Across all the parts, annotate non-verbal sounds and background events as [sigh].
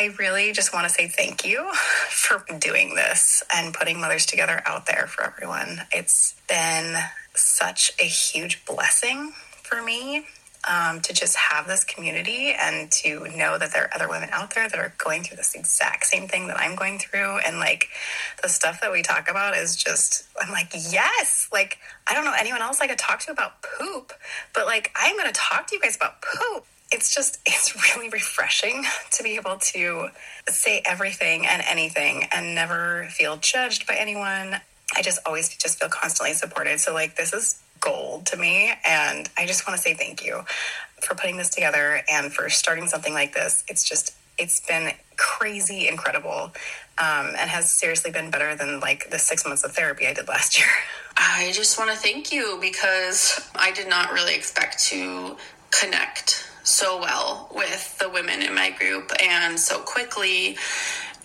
I really just want to say thank you [laughs] for doing this and putting Mothers Together out there for everyone. It's been such a huge blessing for me um, to just have this community and to know that there are other women out there that are going through this exact same thing that I'm going through. And like the stuff that we talk about is just, I'm like, yes, like I don't know anyone else I could talk to about poop, but like I'm going to talk to you guys about poop. It's just, [laughs] it's really refreshing to be able to say everything and anything and never feel judged by anyone. I just always just feel constantly supported. So, like, this is gold to me. And I just want to say thank you for putting this together and for starting something like this. It's just, it's been crazy incredible um, and has seriously been better than like the six months of therapy I did last year. [laughs] I just want to thank you because I did not really expect to connect so well with the women in my group and so quickly.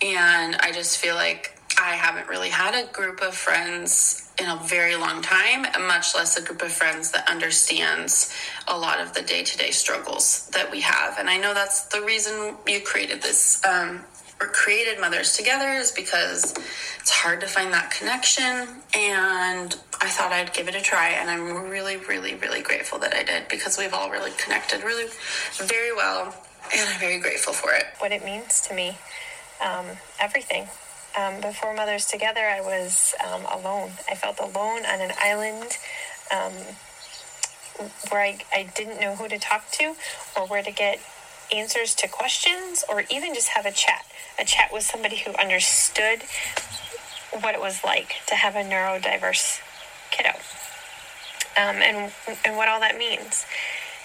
And I just feel like I haven't really had a group of friends in a very long time, much less a group of friends that understands a lot of the day to day struggles that we have. And I know that's the reason you created this um, or created Mothers Together is because it's hard to find that connection. And I thought I'd give it a try. And I'm really, really, really grateful that I did because we've all really connected really very well. And I'm very grateful for it. What it means to me, um, everything um, before Mothers Together, I was um, alone. I felt alone on an island um, where I, I didn't know who to talk to or where to get answers to questions or even just have a chat. A chat with somebody who understood what it was like to have a neurodiverse kiddo um, and, and what all that means.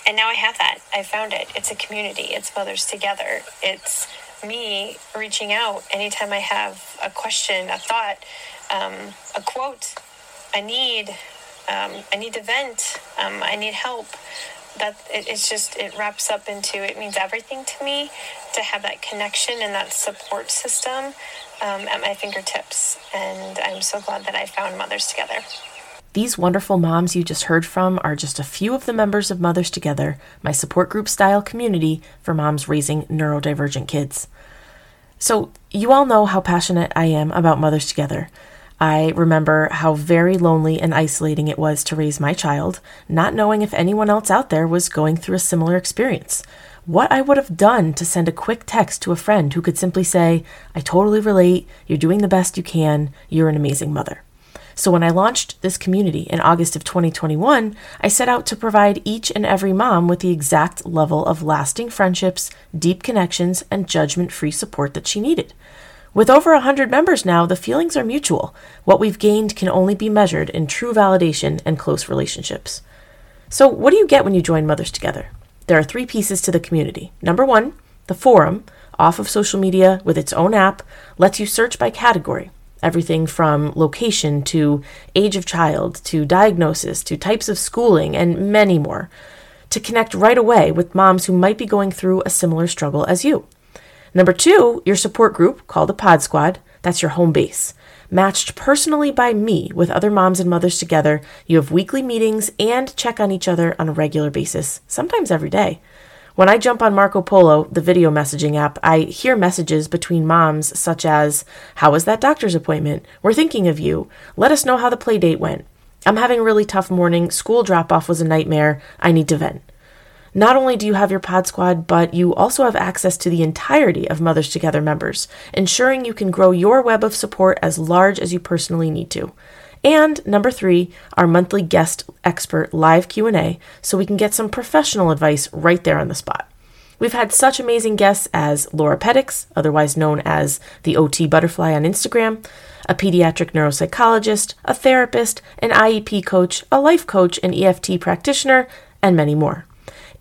And now I have that. I found it. It's a community. It's Mothers Together. It's me reaching out anytime I have a question, a thought, um, a quote, a need, um, I need to vent, um, I need help. That it, it's just it wraps up into it means everything to me to have that connection and that support system um, at my fingertips. And I'm so glad that I found Mothers Together. These wonderful moms you just heard from are just a few of the members of Mothers Together, my support group style community for moms raising neurodivergent kids. So, you all know how passionate I am about Mothers Together. I remember how very lonely and isolating it was to raise my child, not knowing if anyone else out there was going through a similar experience. What I would have done to send a quick text to a friend who could simply say, I totally relate, you're doing the best you can, you're an amazing mother. So when I launched this community in August of 2021, I set out to provide each and every mom with the exact level of lasting friendships, deep connections, and judgment free support that she needed. With over 100 members now, the feelings are mutual. What we've gained can only be measured in true validation and close relationships. So, what do you get when you join Mothers Together? There are three pieces to the community. Number one, the forum, off of social media with its own app, lets you search by category everything from location to age of child to diagnosis to types of schooling and many more, to connect right away with moms who might be going through a similar struggle as you. Number two, your support group called a Pod Squad. That's your home base. Matched personally by me with other moms and mothers together, you have weekly meetings and check on each other on a regular basis, sometimes every day. When I jump on Marco Polo, the video messaging app, I hear messages between moms such as, How was that doctor's appointment? We're thinking of you. Let us know how the play date went. I'm having a really tough morning. School drop off was a nightmare. I need to vent. Not only do you have your pod squad, but you also have access to the entirety of Mothers Together members, ensuring you can grow your web of support as large as you personally need to. And number 3, our monthly guest expert live Q&A so we can get some professional advice right there on the spot. We've had such amazing guests as Laura Petix, otherwise known as the OT Butterfly on Instagram, a pediatric neuropsychologist, a therapist, an IEP coach, a life coach, an EFT practitioner, and many more.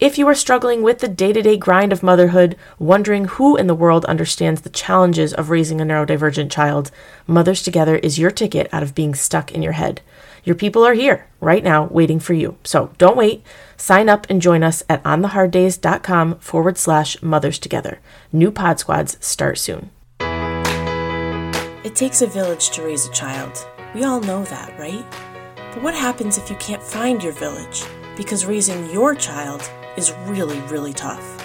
If you are struggling with the day to day grind of motherhood, wondering who in the world understands the challenges of raising a neurodivergent child, Mothers Together is your ticket out of being stuck in your head. Your people are here right now waiting for you. So don't wait. Sign up and join us at ontheharddays.com forward slash mothers together. New pod squads start soon. It takes a village to raise a child. We all know that, right? But what happens if you can't find your village? Because raising your child is really, really tough.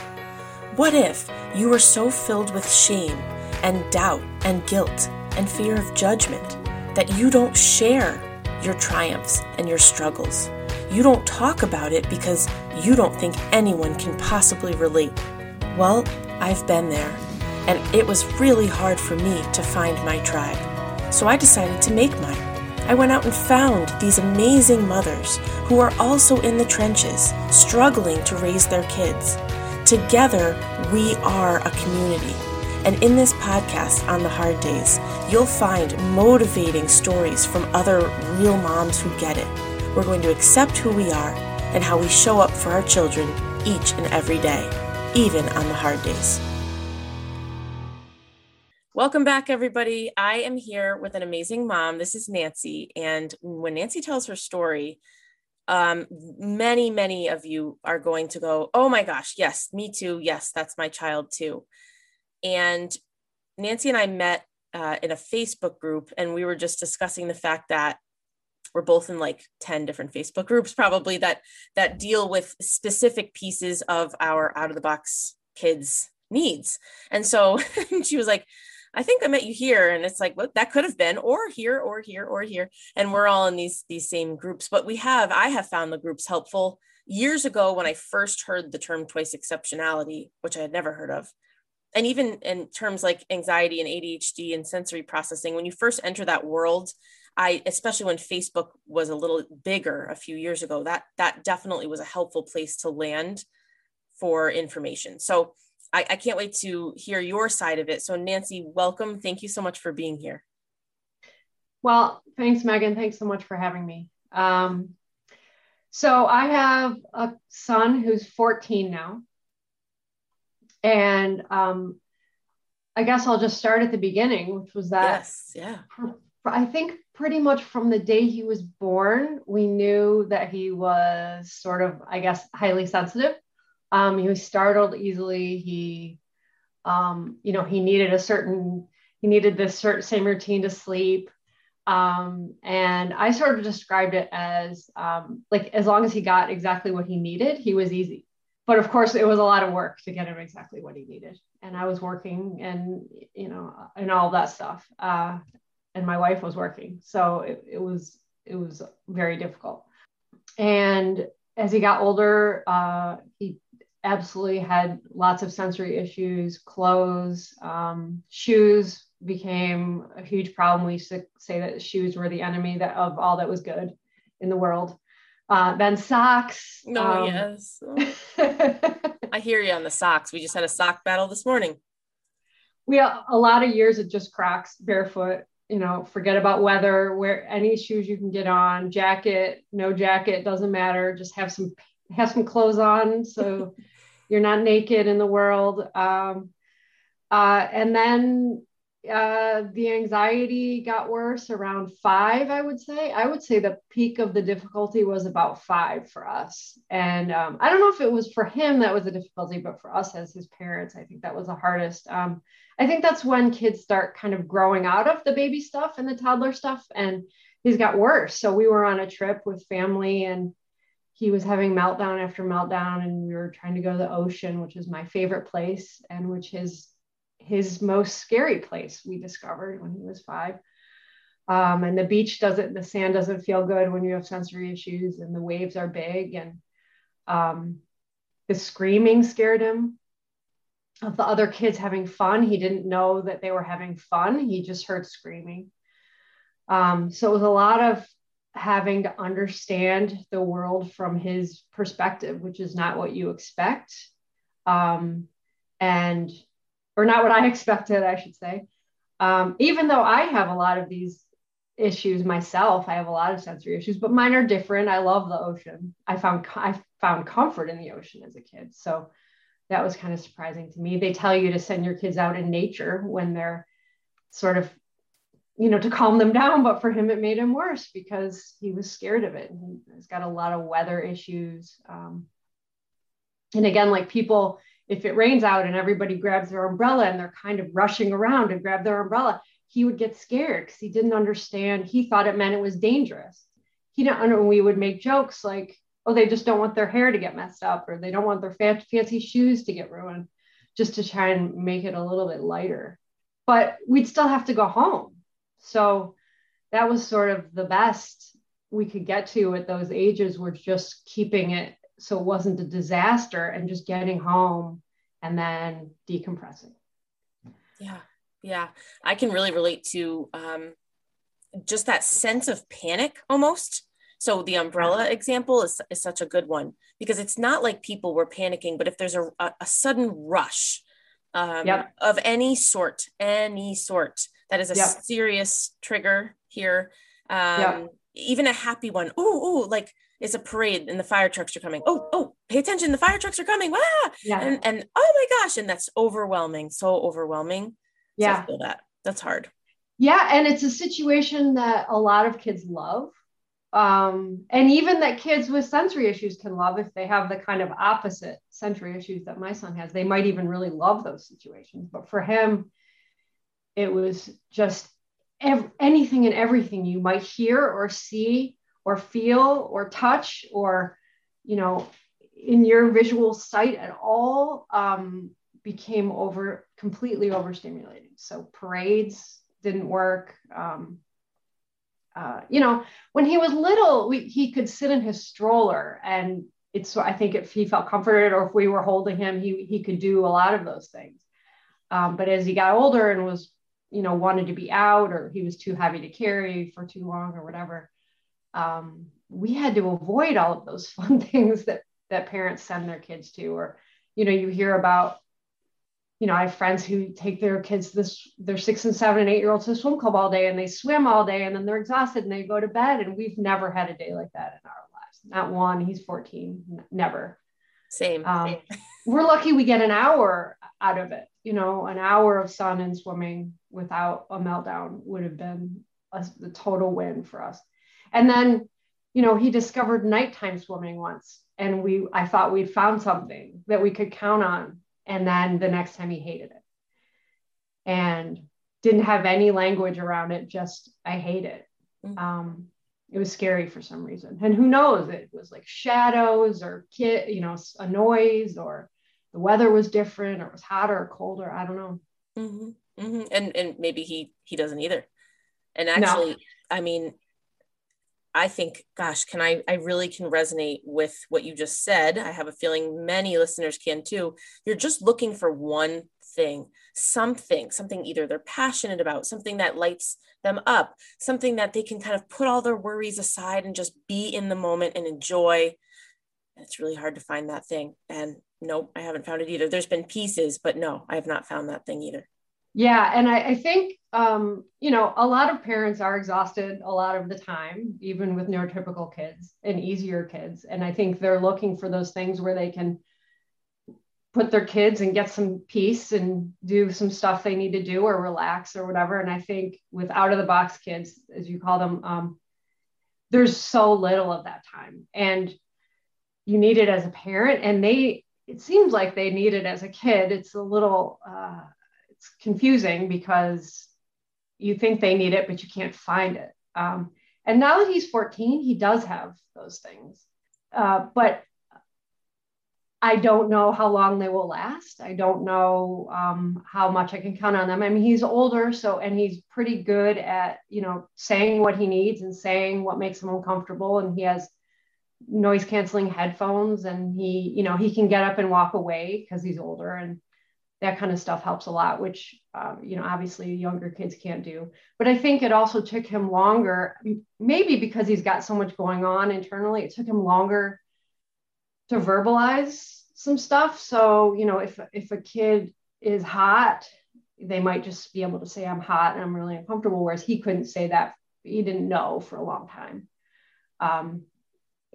What if you were so filled with shame and doubt and guilt and fear of judgment that you don't share your triumphs and your struggles? You don't talk about it because you don't think anyone can possibly relate. Well, I've been there, and it was really hard for me to find my tribe. So I decided to make mine. I went out and found these amazing mothers who are also in the trenches, struggling to raise their kids. Together, we are a community. And in this podcast on the hard days, you'll find motivating stories from other real moms who get it. We're going to accept who we are and how we show up for our children each and every day, even on the hard days. Welcome back, everybody. I am here with an amazing mom. This is Nancy. And when Nancy tells her story, um, many, many of you are going to go, Oh my gosh, yes, me too. Yes, that's my child too. And Nancy and I met uh, in a Facebook group, and we were just discussing the fact that we're both in like 10 different facebook groups probably that that deal with specific pieces of our out of the box kids needs and so [laughs] she was like i think i met you here and it's like well that could have been or here or here or here. And we're all in these these same groups. But we have i have found the groups helpful. Years ago when i first heard the term twice exceptionality which i had never heard of and even in terms like anxiety and adhd and sensory processing when you first enter that world I, especially when Facebook was a little bigger a few years ago, that that definitely was a helpful place to land for information. So I, I can't wait to hear your side of it. So Nancy, welcome. Thank you so much for being here. Well, thanks, Megan. Thanks so much for having me. Um, so I have a son who's 14 now. And um, I guess I'll just start at the beginning, which was that yes, yeah. I think pretty much from the day he was born, we knew that he was sort of, I guess, highly sensitive. Um, he was startled easily. He, um, you know, he needed a certain, he needed this certain same routine to sleep. Um, and I sort of described it as um, like as long as he got exactly what he needed, he was easy. But of course, it was a lot of work to get him exactly what he needed. And I was working and, you know, and all that stuff. Uh, and my wife was working. So it, it was it was very difficult. And as he got older, uh, he absolutely had lots of sensory issues. Clothes, um, shoes became a huge problem. We used to say that shoes were the enemy that of all that was good in the world. Uh, then socks. No, um, yes. [laughs] I hear you on the socks. We just had a sock battle this morning. We a lot of years of just Crocs barefoot you know, forget about weather, wear any shoes you can get on, jacket, no jacket, doesn't matter. Just have some have some clothes on so [laughs] you're not naked in the world. Um, uh, and then uh, the anxiety got worse around five, I would say. I would say the peak of the difficulty was about five for us. And um, I don't know if it was for him that was a difficulty, but for us as his parents, I think that was the hardest. Um, I think that's when kids start kind of growing out of the baby stuff and the toddler stuff. And he's got worse. So we were on a trip with family and he was having meltdown after meltdown and we were trying to go to the ocean which is my favorite place and which is his most scary place we discovered when he was five um, and the beach doesn't the sand doesn't feel good when you have sensory issues and the waves are big and um, the screaming scared him of the other kids having fun. He didn't know that they were having fun. He just heard screaming. Um, so it was a lot of having to understand the world from his perspective, which is not what you expect. Um, and, or not what I [laughs] expected, I should say. Um, even though I have a lot of these issues myself, I have a lot of sensory issues, but mine are different. I love the ocean. I found, I found comfort in the ocean as a kid. So that was kind of surprising to me. They tell you to send your kids out in nature when they're sort of, you know, to calm them down. But for him, it made him worse because he was scared of it. He's got a lot of weather issues. Um, and again, like people, if it rains out and everybody grabs their umbrella and they're kind of rushing around to grab their umbrella, he would get scared because he didn't understand. He thought it meant it was dangerous. He didn't. And we would make jokes like, oh, they just don't want their hair to get messed up or they don't want their fancy shoes to get ruined. just to try and make it a little bit lighter. But we'd still have to go home. So that was sort of the best we could get to at those ages were just keeping it so it wasn't a disaster and just getting home and then decompressing. Yeah. Yeah. I can really relate to um, just that sense of panic almost. So the umbrella example is, is such a good one because it's not like people were panicking, but if there's a, a, a sudden rush um, yep. of any sort, any sort, that is a yep. serious trigger here. Um, yep. Even a happy one. Oh, oh, like it's a parade and the fire trucks are coming. Oh, oh, pay attention. The fire trucks are coming. Ah! Yeah. And, and oh my gosh. And that's overwhelming. So overwhelming. Yeah. So I feel that. That's hard. Yeah. And it's a situation that a lot of kids love. Um, and even that kids with sensory issues can love if they have the kind of opposite sensory issues that my son has. They might even really love those situations. But for him, it was just ev- anything and everything you might hear or see or feel or touch or you know in your visual sight at all um, became over completely overstimulating. So parades didn't work. Um, uh, you know when he was little we, he could sit in his stroller and it's i think if he felt comforted or if we were holding him he, he could do a lot of those things. Um, but as he got older and was you know wanted to be out or he was too heavy to carry for too long or whatever. Um, we had to avoid all of those [laughs] fun things that that parents send their kids to or you know you hear about you know i have friends who take their kids this their six and seven and eight year olds to swim club all day and they swim all day and then they're exhausted and they go to bed and we've never had a day like that in our lives. Not one he's 14 never. Same, um, same. we're lucky we get an hour out of it you know an hour of sun and swimming without a meltdown would have been a, a total win for us and then, you know, he discovered nighttime swimming once. And we, I thought we'd found something that we could count on. And then the next time he hated it and didn't have any language around it. Just, I hate it. Mm-hmm. Um, it was scary for some reason. And who knows? It was like shadows or kid, you know, a noise or the weather was different or it was hotter or colder. I don't know. Mm-hmm. Mm-hmm. And and maybe he he doesn't either. And actually, no. I mean, I think, gosh, can I, I really can resonate with what you just said. I have a feeling many listeners can too. You're just looking for one thing, something, something either they're passionate about, something that lights them up, something that they can kind of put all their worries aside and just be in the moment and enjoy. It's really hard to find that thing. And nope, I haven't found it either. There's been pieces, but no, I have not found that thing either. Yeah, and I, I think um, you know a lot of parents are exhausted a lot of the time, even with neurotypical kids and easier kids, and I think they're looking for those things where they can put their kids and get some peace and do some stuff they need to do or relax or whatever. And I think with out of the box kids, as you call them, um, there's so little of that time, and you need it as a parent, and they it seems like they need it as a kid. It's a little uh, it's confusing because you think they need it, but you can't find it. Um, and now that he's 14, he does have those things. Uh, but I don't know how long they will last. I don't know um, how much I can count on them. I mean, he's older, so and he's pretty good at you know saying what he needs and saying what makes him uncomfortable. And he has noise canceling headphones, and he you know he can get up and walk away because he's older. And that kind of stuff helps a lot, which, um, you know, obviously younger kids can't do. But I think it also took him longer, maybe because he's got so much going on internally, it took him longer to verbalize some stuff. So, you know, if, if a kid is hot, they might just be able to say, I'm hot and I'm really uncomfortable, whereas he couldn't say that. He didn't know for a long time. Um,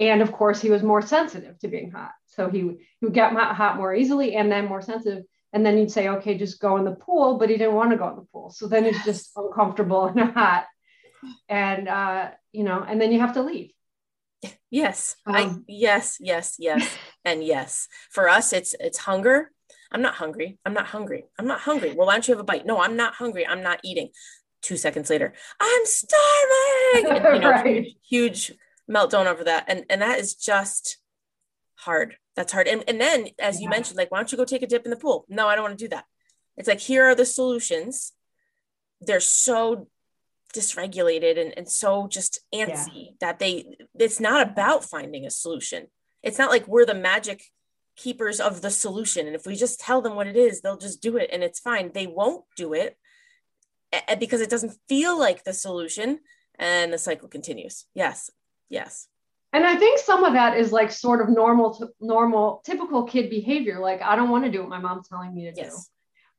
and of course, he was more sensitive to being hot. So he, he would get hot more easily and then more sensitive and then you'd say, okay, just go in the pool, but he didn't want to go in the pool. So then it's just uncomfortable [laughs] and hot. And, uh, you know, and then you have to leave. Yes. Um, I, yes, yes, yes. [laughs] and yes, for us, it's, it's hunger. I'm not hungry. I'm not hungry. I'm not hungry. Well, why don't you have a bite? No, I'm not hungry. I'm not eating. Two seconds later, I'm starving. And, you know, [laughs] right. huge, huge meltdown over that. And, and that is just hard. That's hard. And, and then, as yeah. you mentioned, like, why don't you go take a dip in the pool? No, I don't want to do that. It's like, here are the solutions. They're so dysregulated and, and so just antsy yeah. that they, it's not about finding a solution. It's not like we're the magic keepers of the solution. And if we just tell them what it is, they'll just do it and it's fine. They won't do it because it doesn't feel like the solution and the cycle continues. Yes. Yes. And I think some of that is like sort of normal, to, normal, typical kid behavior. Like, I don't want to do what my mom's telling me to yes. do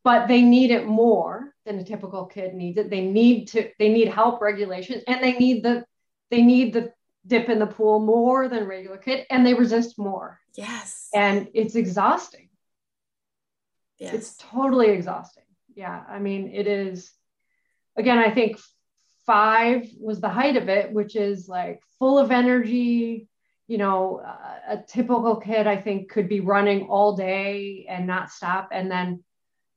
but they need it more than a typical kid needs it. They need to, they need help regulation and they need the, they need the dip in the pool more than regular kid and they resist more. Yes. And it's exhausting. Yes. It's totally exhausting. Yeah. I mean, it is, again, I think five was the height of it, which is like full of energy. You know, a typical kid, I think, could be running all day and not stop. And then,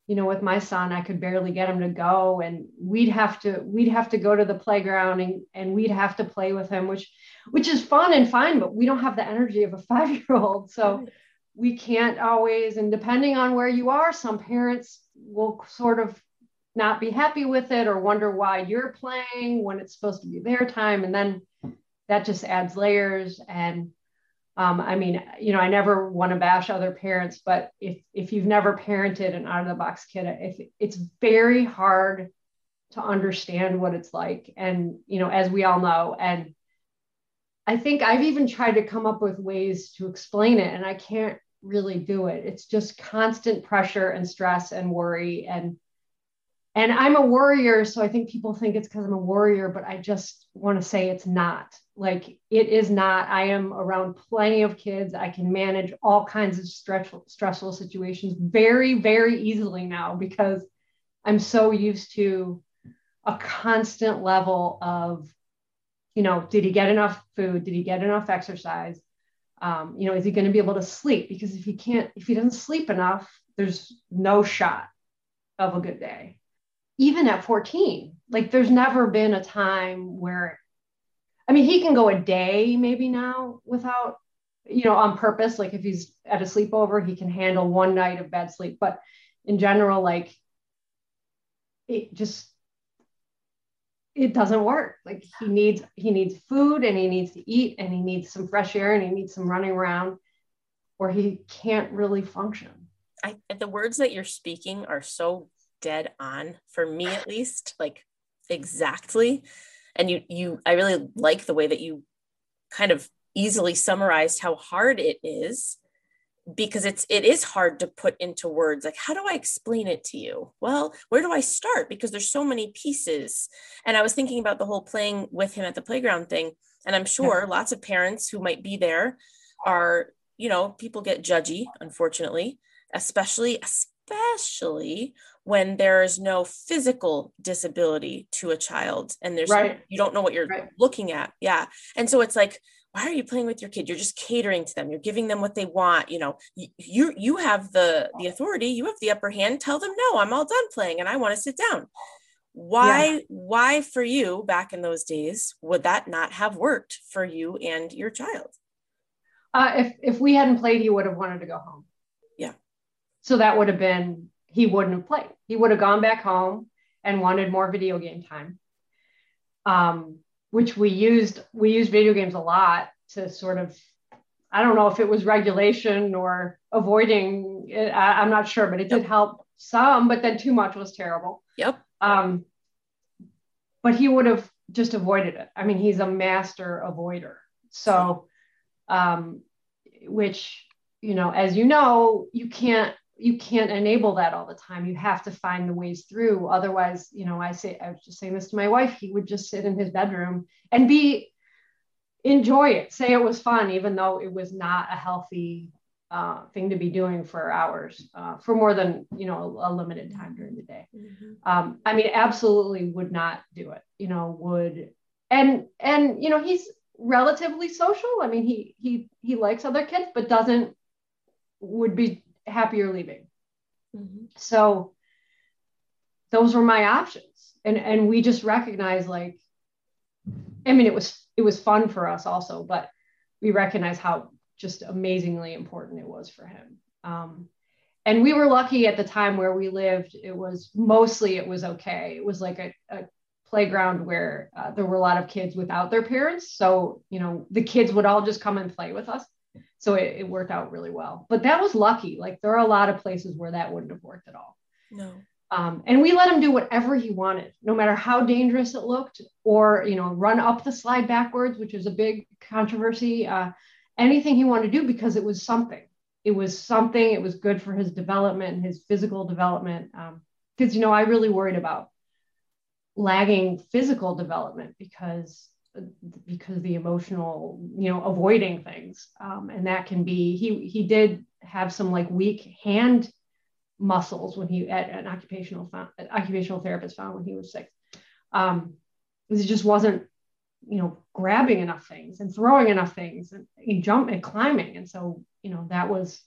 you know, with my son, I could barely get him to go, and we'd have to we'd have to go to the playground and, and we'd have to play with him, which which is fun and fine, but we don't have the energy of a [laughs] five year old, so we can't always. And depending on where you are, some parents will sort of not be happy with it or wonder why you're playing when it's supposed to be their time. And then that just adds layers. And um, I mean, you know, I never want to bash other parents, but if if you've never parented an out of the box kid, if it's very hard to understand what it's like. And, you know, as we all know, and I think I've even tried to come up with ways to explain it, and I can't really do it. It's just constant pressure and stress and worry and and I'm a warrior, so I think people think it's because I'm a warrior, but I just want to say it's not. Like it is not. I am around plenty of kids. I can manage all kinds of stressful, stressful situations very, very easily now because I'm so used to a constant level of, you know, did he get enough food? Did he get enough exercise? Um, you know, is he going to be able to sleep? Because if he can't, if he doesn't sleep enough, there's no shot of a good day even at 14 like there's never been a time where i mean he can go a day maybe now without you know on purpose like if he's at a sleepover he can handle one night of bad sleep. But in general like it just it doesn't work. Like he needs he needs food and he needs to eat and he needs some fresh air and he needs some running around or he can't really function. I, the words that you're speaking are so dead on for me at least like exactly. And you you i really like the way that you kind of easily summarized how hard it is because it's it is hard to put into words like how do i explain it to you? Well where do i start? Because there's so many pieces. And i was thinking about the whole playing with him at the playground thing and i'm sure yeah. [laughs] lots of parents who might be there are you know people get judgy unfortunately especially especially when there is no physical disability to a child and there's right. you don't know what you're right. looking at. Yeah. And so it's like why are you playing with your kid? You're just catering to them. You're giving them what they want. You know you you have the the authority. You have the upper hand. Tell them no i'm all done playing and i want to sit down. Why yeah. why for you back in those days would that not have worked for you and your child? Uh, if if we hadn't played he would have wanted to go home. Yeah. So that would have been he wouldn't have played. He would have gone back home and wanted more video game time. Um, which we used we used video games a lot to sort of I don't know if it was regulation or avoiding it, I, am not sure, but it yep. did help some, but then too much was terrible. Yep. Um, but he would have just avoided it. I mean, he's a master avoider. So, um, which, you know, as you know, you can't you can't enable that all the time. You have to find the ways through. Otherwise, you know, I say I was just saying this to my wife. He would just sit in his bedroom and be enjoy it, say it was fun, even though it was not a healthy uh, thing to be doing for hours, uh, for more than you know a, a limited time during the day. Mm-hmm. Um, I mean, absolutely would not do it. You know, would and and you know he's relatively social. I mean, he he he likes other kids, but doesn't would be happier leaving. Mm-hmm. So those were my options. And and we just recognized like, I mean, it was it was fun for us also, but we recognize how just amazingly important it was for him. Um, and we were lucky at the time where we lived. It was mostly it was okay. It was like a, a playground where uh, there were a lot of kids without their parents. So you know the kids would all just come and play with us. So it, it worked out really well. But that was lucky. Like there are a lot of places where that wouldn't have worked at all. No. Um, and we let him do whatever he wanted, no matter how dangerous it looked, or you know, run up the slide backwards, which is a big controversy. Uh, anything he wanted to do because it was something. It was something. It was good for his development, his physical development. Because um, you know, I really worried about lagging physical development because because the emotional, you know, avoiding things, um, and that can be. He he did have some like weak hand muscles when he at an occupational found, occupational therapist found when he was six. Um, he just wasn't, you know, grabbing enough things and throwing enough things and, and jump and climbing. And so, you know, that was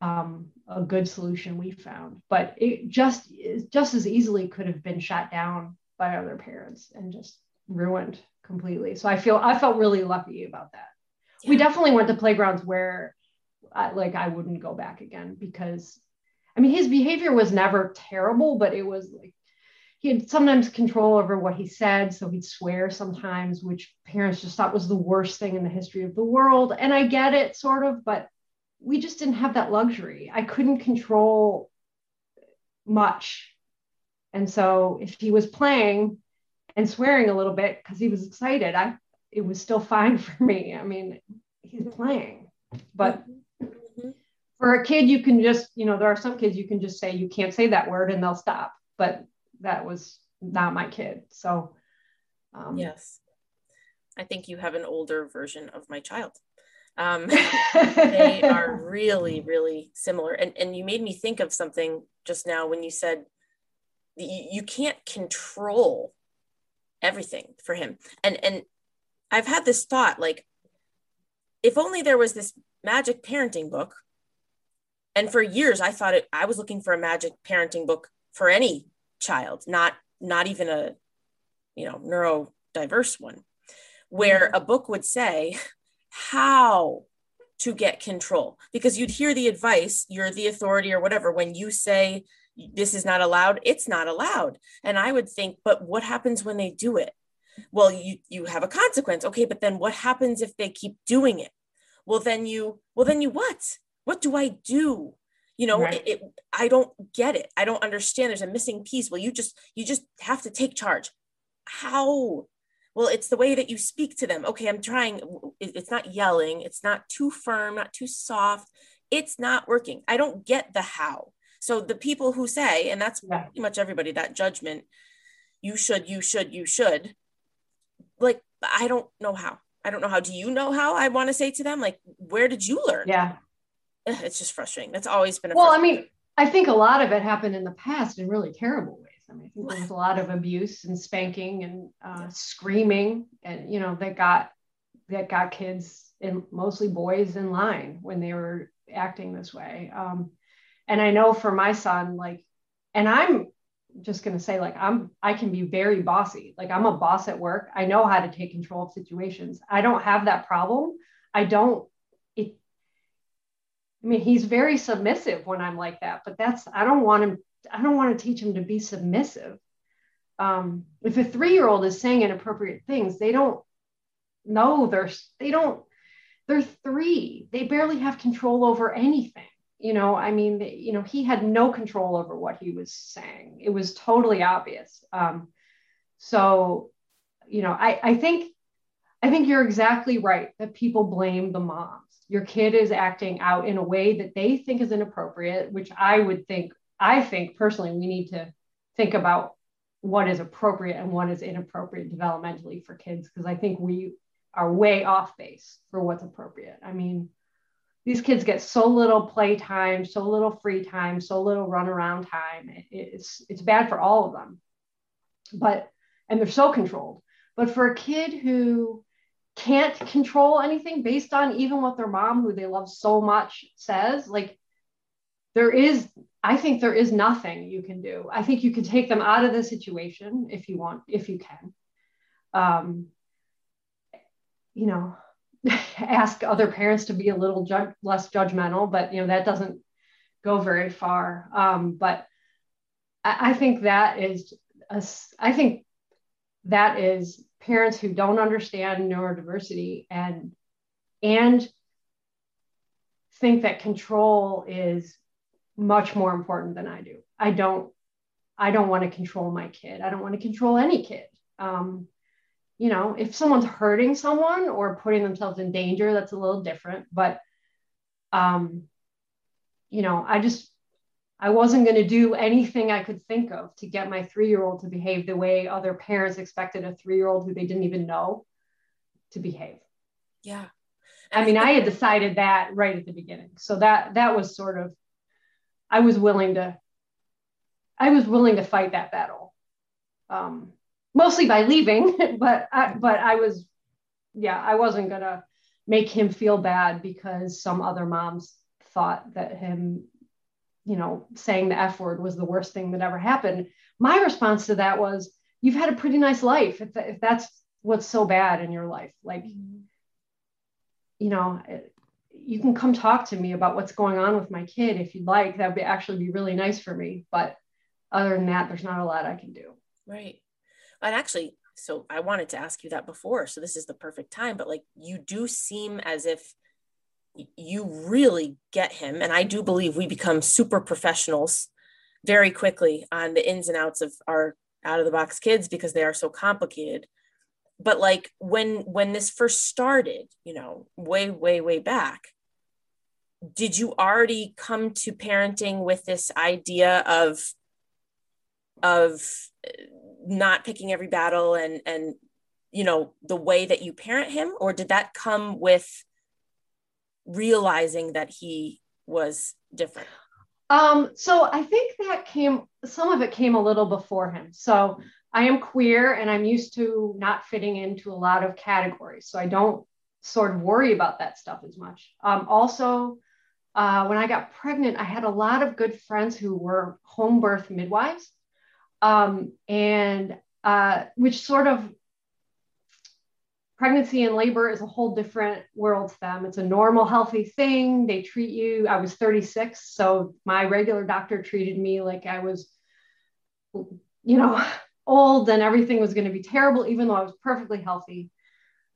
um, a good solution we found. But it just just as easily could have been shot down by other parents and just ruined completely. So I feel I felt really lucky about that. Yeah. We definitely went to playgrounds where I, like I wouldn't go back again because I mean, his behavior was never terrible, but it was like he had sometimes control over what he said. So he'd swear sometimes, which parents just thought was the worst thing in the history of the world. And I get it, sort of, but we just didn't have that luxury. I couldn't control much. And so if he was playing and swearing a little bit because he was excited, I it was still fine [laughs] for me. I mean, he's playing, but for a kid, you can just, you know, there are some kids you can just say, you can't say that word and they'll stop. But that was not my kid. So, um, yes, I think you have an older version of my child. Um, [laughs] they are really, really similar. And, and you made me think of something just now when you said you, you can't control everything for him. And, and I've had this thought like, if only there was this magic parenting book and for years i thought it i was looking for a magic parenting book for any child not not even a you know neurodiverse one where mm-hmm. a book would say how to get control because you'd hear the advice you're the authority or whatever when you say this is not allowed it's not allowed and i would think but what happens when they do it well you you have a consequence okay but then what happens if they keep doing it well then you well then you what what do I do? You know, right. it, it, I don't get it. I don't understand. There's a missing piece. Well, you just you just have to take charge. How? Well, it's the way that you speak to them. Okay, I'm trying. It's not yelling. It's not too firm, not too soft. It's not working. I don't get the how. So the people who say, and that's yeah. pretty much everybody, that judgment, you should, you should, you should, like, I don't know how. I don't know how. Do you know how? I want to say to them, like, where did you learn? Yeah. it's just frustrating. That's always been a well. I mean, I think a lot of it happened in the past in really terrible ways. I mean, I think there was a lot of abuse and spanking and uh, screaming, and you know that got that got kids and mostly boys in line when they were acting this way. Um, and I know for my son, like, and I'm just going to say like i'm i can be very bossy like i'm a boss at work i know how to take control of situations i don't have that problem i don't it, I mean, he's very submissive when I'm like that, but that's, I don't want him, I don't want to teach him to be submissive. Um, if a three year old is saying inappropriate things, they don't know they're, they don't, they're three. They barely have control over anything. You know, I mean, you know, he had no control over what he was saying. It was totally obvious. Um, so, you know, I, I think, I think you're exactly right that people blame the moms your kid is acting out in a way that they think is inappropriate, which I would think, I think personally, we need to think about what is appropriate and what is inappropriate developmentally for kids, because I think we are way off base for what's appropriate. I mean, these kids get so little play time, so little free time, so little run around time. It's it's bad for all of them. But and they're so controlled. But for a kid who can't control anything based on even what their mom, who they love so much, says. Like, there is, I think there is nothing you can do. I think you can take them out of the situation if you want, if you can. Um, you know, [laughs] ask other parents to be a little ju- less judgmental, but you know that doesn't go very far. Um, but I, I think that is a, I think that is parents who don't understand neurodiversity and and think that control is much more important than I do. I don't I don't want to control my kid. I don't want to control any kid. Um, you know, if someone's hurting someone or putting themselves in danger, that's a little different. But um, you know, I just I wasn't going to do anything I could think of to get my three year old to behave the way other parents expected a three year old who they didn't even know to behave. Yeah. I mean, I had decided that right at the beginning. So that that was sort of I was willing to I was willing to fight that battle. Um, mostly by leaving, [laughs] but I, but I was yeah, I wasn't going to make him feel bad because some other moms thought that him you know, saying the F word was the worst thing that ever happened. My response to that was, you've had a pretty nice life. If, if that's what's so bad in your life, like, you know, you can come talk to me about what's going on with my kid if you'd like. That would actually be really nice for me. But other than that, there's not a lot I can do. Right. And actually, so I wanted to ask you that before. So this is the perfect time, but like you do seem as if you really get him. And I do believe we become super professionals very quickly on the ins and outs of our out of the box kids because they are so complicated. But like when when this first started, you know, way way way back, did you already come to parenting with this idea of of not picking every battle and and you know the way that you parent him or did that come with realizing that he was different? Um, so I think that came, some of it came a little before him. So I am queer and I'm used to not fitting into a lot of categories. So I don't sort of worry about that stuff as much. Um, also, uh, when I got pregnant, I had a lot of good friends who were home birth midwives, um, and uh, which sort of pregnancy and labor is a whole different world to them. It's a normal, healthy thing. They treat you. I was 36, so my regular doctor treated me like I was, you know, old and everything was going to be terrible, even though I was perfectly healthy.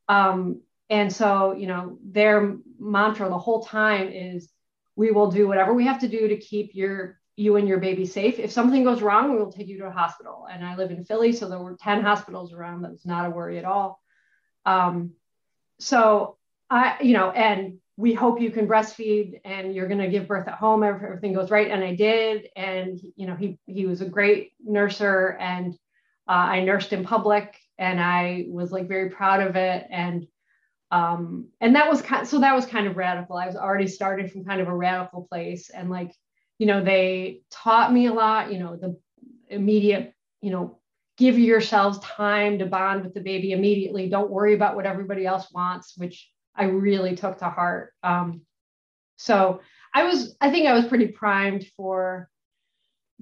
Um, and so, you know, their mantra the whole time is we will do whatever we have to do to keep your you and your baby safe. If something goes wrong, we will take you to a hospital. And I live in Philly, so there were 10 hospitals around. That was not a worry at all. Um, so I, you know, and we hope you can breastfeed and you're going to give birth at home everything goes right. And I did. And, you know, he, he was a great nurser and uh, I nursed in public and I was like very proud of it. And, um, and that was kind so that was kind of radical. I was already starting from kind of a radical place and like, you know, they taught me a lot, you know, the immediate, you know, give yourselves time to bond with the baby immediately. Don't worry about what everybody else wants, which I really took to heart. Um, so I was, I think I was pretty primed for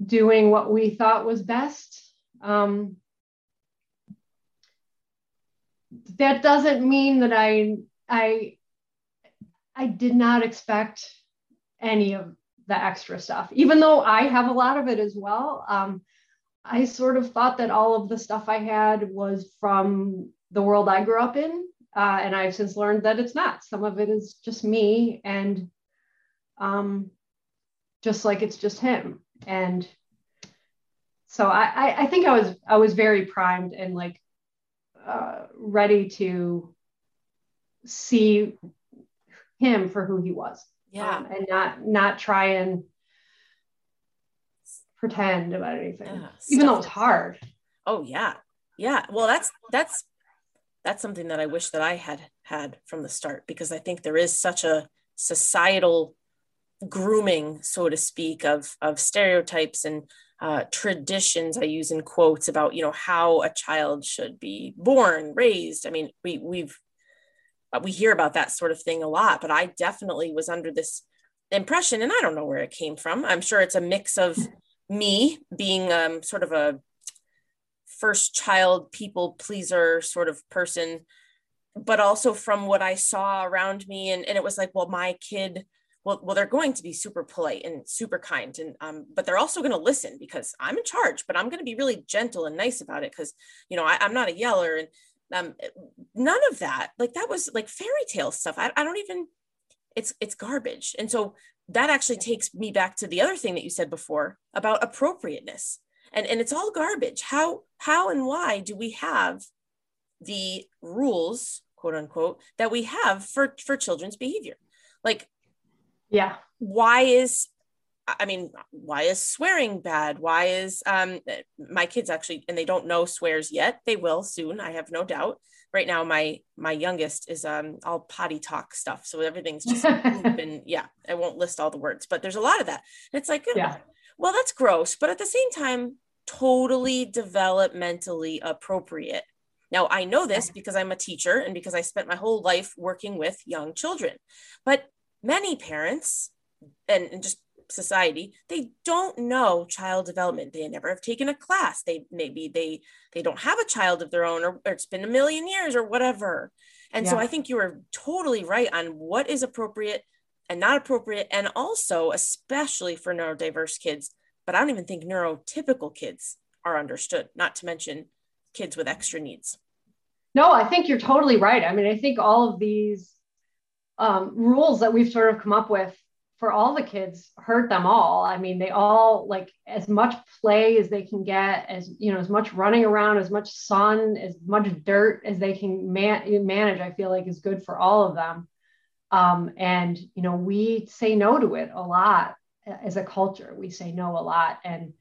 doing what we thought was best. Um, that doesn't mean that I, I, I did not expect any of the extra stuff, even though I have a lot of it as well. Um, I sort of thought that all of the stuff I had was from the world I grew up in. Uh, and I've since learned that it's not. Some of it is just me and um, just like it's just him. And so I, I, think I was I was very primed and like uh, ready to see him for who he was. Yeah. Um, and not not try and pretend about anything, yeah, even though it's hard. Oh yeah, yeah. Well, that's that's that's something that I wish that I had had from the start because I think there is such a societal grooming, so to speak, of of stereotypes and uh, traditions. I use in quotes about you know how a child should be born, raised. I mean, we we've we hear about that sort of thing a lot, but I definitely was under this impression, and I don't know where it came from. I'm sure it's a mix of me being um, sort of a first child people pleaser sort of person but also from what I saw around me. And, and it was like, well, my kid, well, well, they're going to be super polite and super kind. And, um, but they're also going to listen because I'm in charge, but I'm going to be really gentle and nice about it. Cause, you know, I, I'm not a yeller and, um, none of that, like that was like fairy tale stuff. I, I don't even, it's, it's garbage. And so that actually takes me back to the other thing that you said before about appropriateness. And and it's all garbage. How how and why do we have the rules quote unquote that we have for for children's behavior? Like yeah. why is i mean why is swearing bad? Why is um my kids actually and they don't know swears yet. They will soon i have no doubt. Right now my my youngest is um all potty talk stuff. So everything's just [laughs] and yeah i won't list all the words but there's a lot of that. And it's like yeah. well that's gross but at the same time totally developmentally appropriate. Now i know this because i'm a teacher and because i spent my whole life working with young children but many parents and, and just society they don't know child development. They never have taken a class. They maybe they they don't have a child of their own or, or it's been a million years or whatever. And yeah. so i think you are totally right on what is appropriate and not appropriate and also especially for neurodiverse kids but i don't even think neurotypical kids are understood not to mention kids with extra needs. No i think you're totally right. I mean i think all of these um, rules that we've sort of come up with for all the kids hurt them all. I mean, they all like as much play as they can get, as you know, as much running around, as much sun, as much dirt as they can man- manage. I feel like is good for all of them. Um, and you know, we say no to it a lot as a culture. We say no a lot, and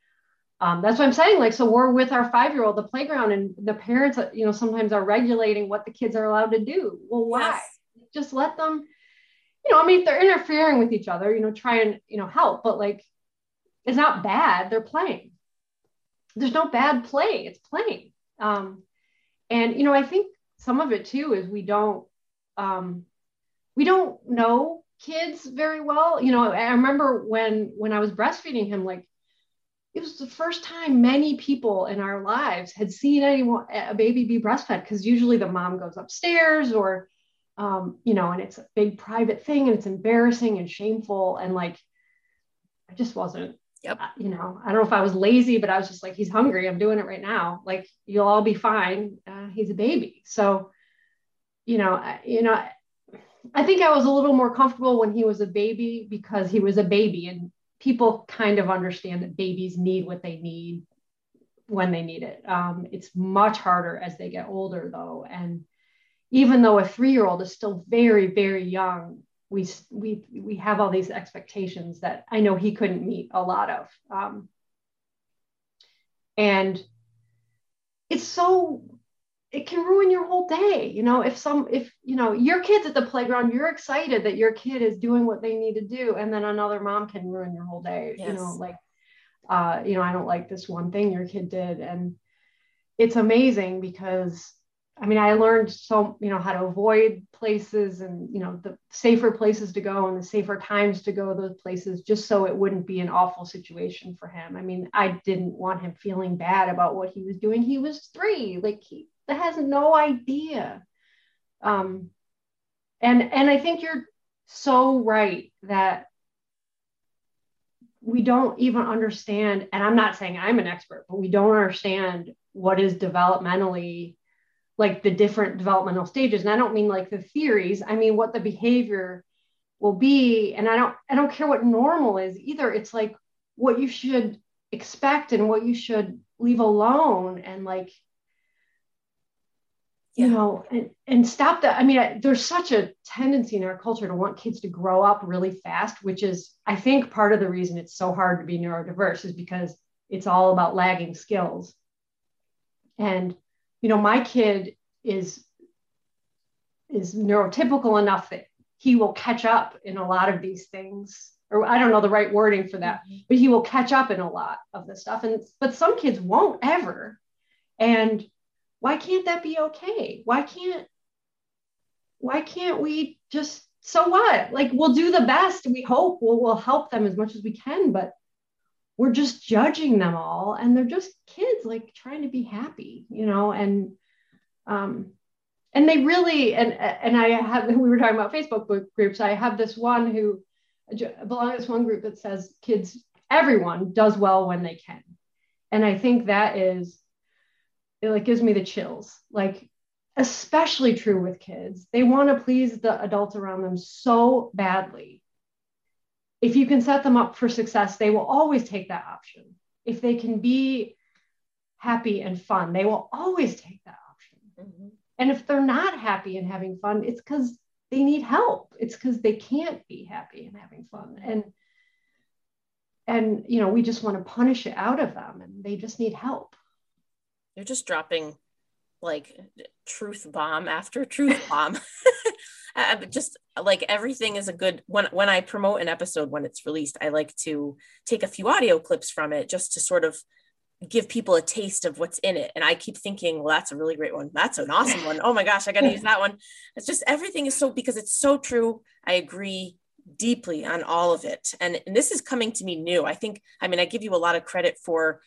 um, that's what I'm saying. Like, so we're with our five year old, the playground, and the parents, you know, sometimes are regulating what the kids are allowed to do. Well, why? Yes. Just let them you know, I mean, if they're interfering with each other, you know, try and, you know, help, but like, it's not bad. They're playing. There's no bad play. It's playing. Um, and, you know, I think some of it too is we don't, um, we don't know kids very well. You know, I remember when, when I was breastfeeding him, like, it was the first time many people in our lives had seen anyone a baby be breastfed because usually the mom goes upstairs or um, you know, and it's a big private thing and it's embarrassing and shameful. And like, I just wasn't, yep. you know, I don't know if I was lazy, but I was just like, he's hungry. I'm doing it right now. Like, you'll all be fine. Uh, he's a baby. So, you know, I, you know, I think I was a little more comfortable when he was a baby because he was a baby and people kind of understand that babies need what they need when they need it. Um, it's much harder as they get older though. And, even though a three-year-old is still very very young we we we have all these expectations that i know he couldn't meet a lot of um, and it's so it can ruin your whole day you know if some if you know your kids at the playground you're excited that your kid is doing what they need to do and then another mom can ruin your whole day yes. you know like uh you know i don't like this one thing your kid did and it's amazing because I mean, I learned so, you know, how to avoid places and, you know, the safer places to go and the safer times to go those places just so it wouldn't be an awful situation for him. I mean, I didn't want him feeling bad about what he was doing. He was three, like he has no idea. Um, and, and I think you're so right that we don't even understand, and I'm not saying I'm an expert, but we don't understand what is developmentally like the different developmental stages. And i don't mean like the theories i mean what the behavior will be. And i don't i don't care what normal is either. It's like what you should expect and what you should leave alone and like you yeah. know and, and stop that i mean I, there's such a tendency in our culture to want kids to grow up really fast which is i think part of the reason it's so hard to be neurodiverse is because it's all about lagging skills. And you know, my kid is is neurotypical enough that he will catch up in a lot of these things or I don't know the right wording for that, mm-hmm. but he will catch up in a lot of the stuff. And but some kids won't ever. And why can't that be okay? Why can't why can't we just so what? Like we'll do the best. We hope we'll, we'll help them as much as we can, but we're just judging them all and they're just kids like trying to be happy you know and um and they really and and I have [laughs] we were talking about Facebook groups. I have this one who belong to this one group that says kids everyone does well when they can, and I think that is it like gives me the chills. Like especially true with kids. They want to please the adults around them so badly. If you can set them up for success, they will always take that option. If they can be happy and fun, they will always take that option. Mm-hmm. And if they're not happy and having fun, it's because they need help. It's because they can't be happy and having fun. And and you know, we just want to punish it out of them and they just need help. You're just dropping like truth bomb after truth bomb. [laughs] Uh, just like everything is a good when when I promote an episode when it's released, I like to take a few audio clips from it just to sort of give people a taste of what's in it. And I keep thinking, well, that's a really great one. That's an awesome one. Oh my gosh, I got to use that one. It's just everything is so because it's so true. I agree deeply on all of it. And, and this is coming to me new. I think, I mean, I give you a lot of credit for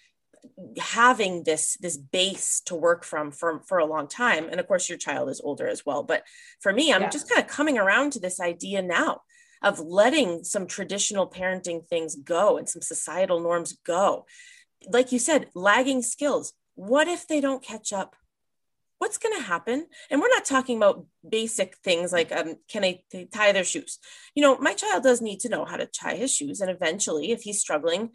having this this base to work from for for a long time. And of course your child is older as well. But for me i'm yeah. just kind of coming around to this idea now of letting some traditional parenting things go and some societal norms go. Like you said lagging skills. What if they don't catch up? What's going to happen? And we're not talking about basic things like um, can I, tie their shoes? You know my child does need to know how to tie his shoes. And eventually if he's struggling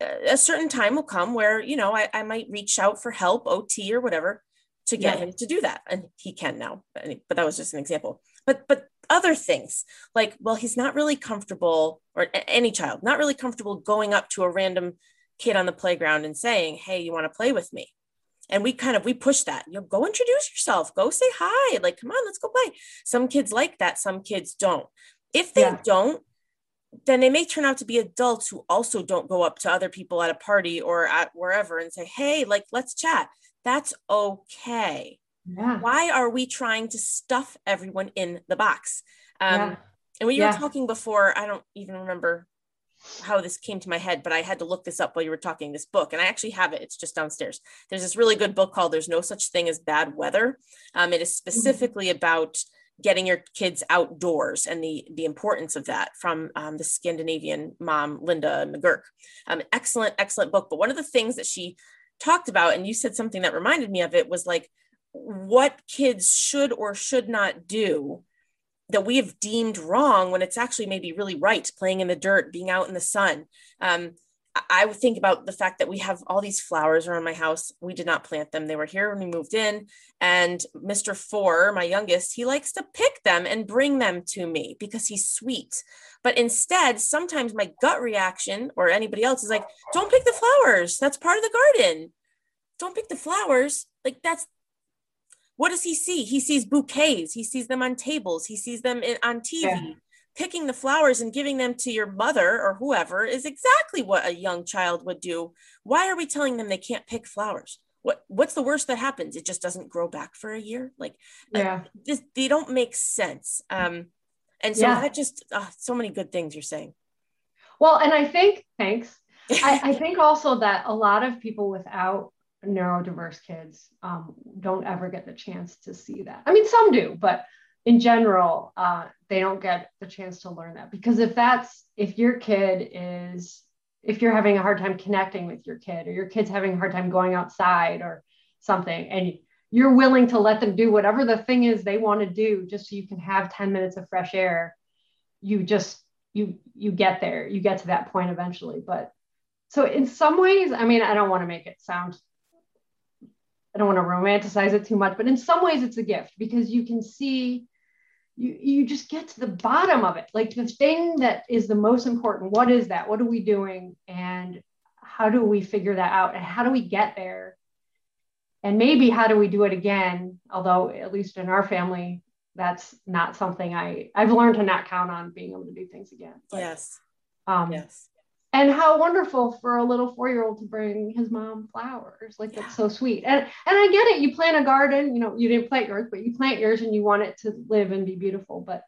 a certain time will come where you know I, I might reach out for help ot or whatever to get yeah. him to do that and he can now but, but that was just an example. But but other things like well he's not really comfortable or any child not really comfortable going up to a random kid on the playground and saying hey you want to play with me? And we kind of we push that. You know go introduce yourself. Go say hi. Like come on let's go play. Some kids like that some kids don't. If they yeah. don't then they may turn out to be adults who also don't go up to other people at a party or at wherever and say, hey, like, let's chat. That's okay. Yeah. Why are we trying to stuff everyone in the box? Um, yeah. And when you yeah. were talking before, I don't even remember how this came to my head, but I had to look this up while you were talking this book. And I actually have it, it's just downstairs. There's this really good book called There's No Such Thing as Bad Weather. Um, it is mm-hmm. specifically mm-hmm. about getting your kids outdoors and the the importance of that from um, the Scandinavian mom Linda McGurk. Um, excellent, excellent book. But one of the things that she talked about, and you said something that reminded me of it, was like what kids should or should not do that we have deemed wrong when it's actually maybe really right playing in the dirt being out in the sun um, I would think about the fact that we have all these flowers around my house. We did not plant them. They were here when we moved in. And Mr. Four, my youngest, he likes to pick them and bring them to me because he's sweet. But instead, sometimes my gut reaction or anybody else is like, don't pick the flowers. That's part of the garden. Don't pick the flowers. Like that's what does he see? He sees bouquets. He sees them on tables. He sees them in, on TV. Yeah picking the flowers and giving them to your mother or whoever is exactly what a young child would do. Why are we telling them they can't pick flowers? What what's the worst that happens? It just doesn't grow back for a year. Like yeah, uh, this, they don't make sense. Um, and so yeah. that just uh, so many good things you're saying. Well, and I think thanks. I, [laughs] I think also that a lot of people without neurodiverse kids um, don't ever get the chance to see that. I mean, some do, but in general, uh, they don't get the chance to learn that. Because if that's if your kid is if you're having a hard time connecting with your kid or your kid's having a hard time going outside or something and you're willing to let them do whatever the thing is they want to do just so you can have 10 minutes of fresh air you just you you get there. You get to that point eventually. But so in some ways i mean i don't want to make it sound i don't want to romanticize it too much but in some ways it's a gift because you can see you you just get to the bottom of it. Like the thing that is the most important what is that? What are we doing? And how do we figure that out? And how do we get there? And maybe how do we do it again? Although at least in our family that's not something i i've learned to not count on being able to do things again. But, yes. um yes and how wonderful for a little four-year-old to bring his mom flowers. Like yeah. that's so sweet. And and i get it. You plant a garden. You know you didn't plant yours but you plant yours and you want it to live and be beautiful. But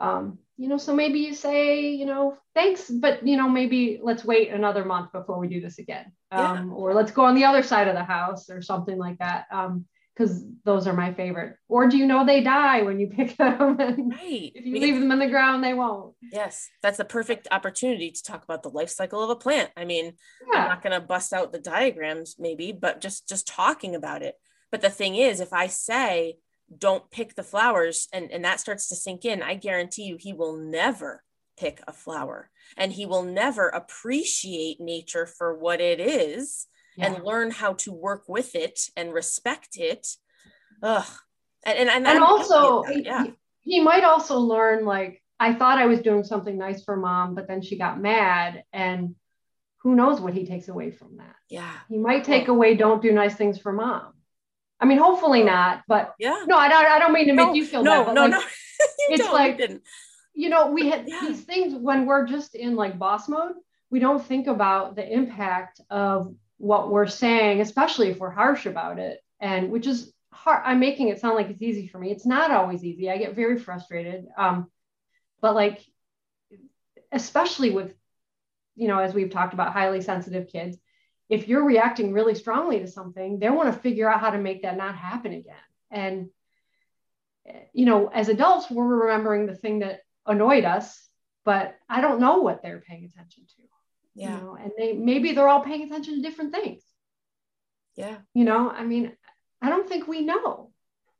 um you know so maybe you say you know thanks but you know maybe let's wait another month before we do this again. Um, yeah. or let's go on the other side of the house or something like that. Um because those are my favorite. Or do you know they die when you pick [laughs] them? right. If you leave them in the ground, they won't. Yes, that's the perfect opportunity to talk about the life cycle of a plant. I mean, yeah. I'm not going to bust out the diagrams, maybe, but just just talking about it. But the thing is, if I say don't pick the flowers and and that starts to sink in, I guarantee you he will never pick a flower and he will never appreciate nature for what it is yeah. and learn how to work with it and respect it. Ugh. And, and, and, and also, yeah. he, he might also learn like, I thought I was doing something nice for mom, but then she got mad and who knows what he takes away from that. Yeah. He might take away don't do nice things for mom. I mean, hopefully not, but yeah. No, I don't, I don't mean to make no, you feel no, bad. no, like, no. [laughs] it's like, you know, we had yeah. these things when we're just in like boss mode, we don't think about the impact of what we're saying, especially if we're harsh about it. And which is hard. I'm making it sound like it's easy for me. It's not always easy. I get very frustrated. Um, but like, especially with, you know, as we've talked about, highly sensitive kids, if you're reacting really strongly to something, they want to figure out how to make that not happen again. And, you know, as adults, we're remembering the thing that annoyed us, but I don't know what they're paying attention to yeah. You know, and they maybe they're all paying attention to different things. Yeah. You know i mean i don't think we know.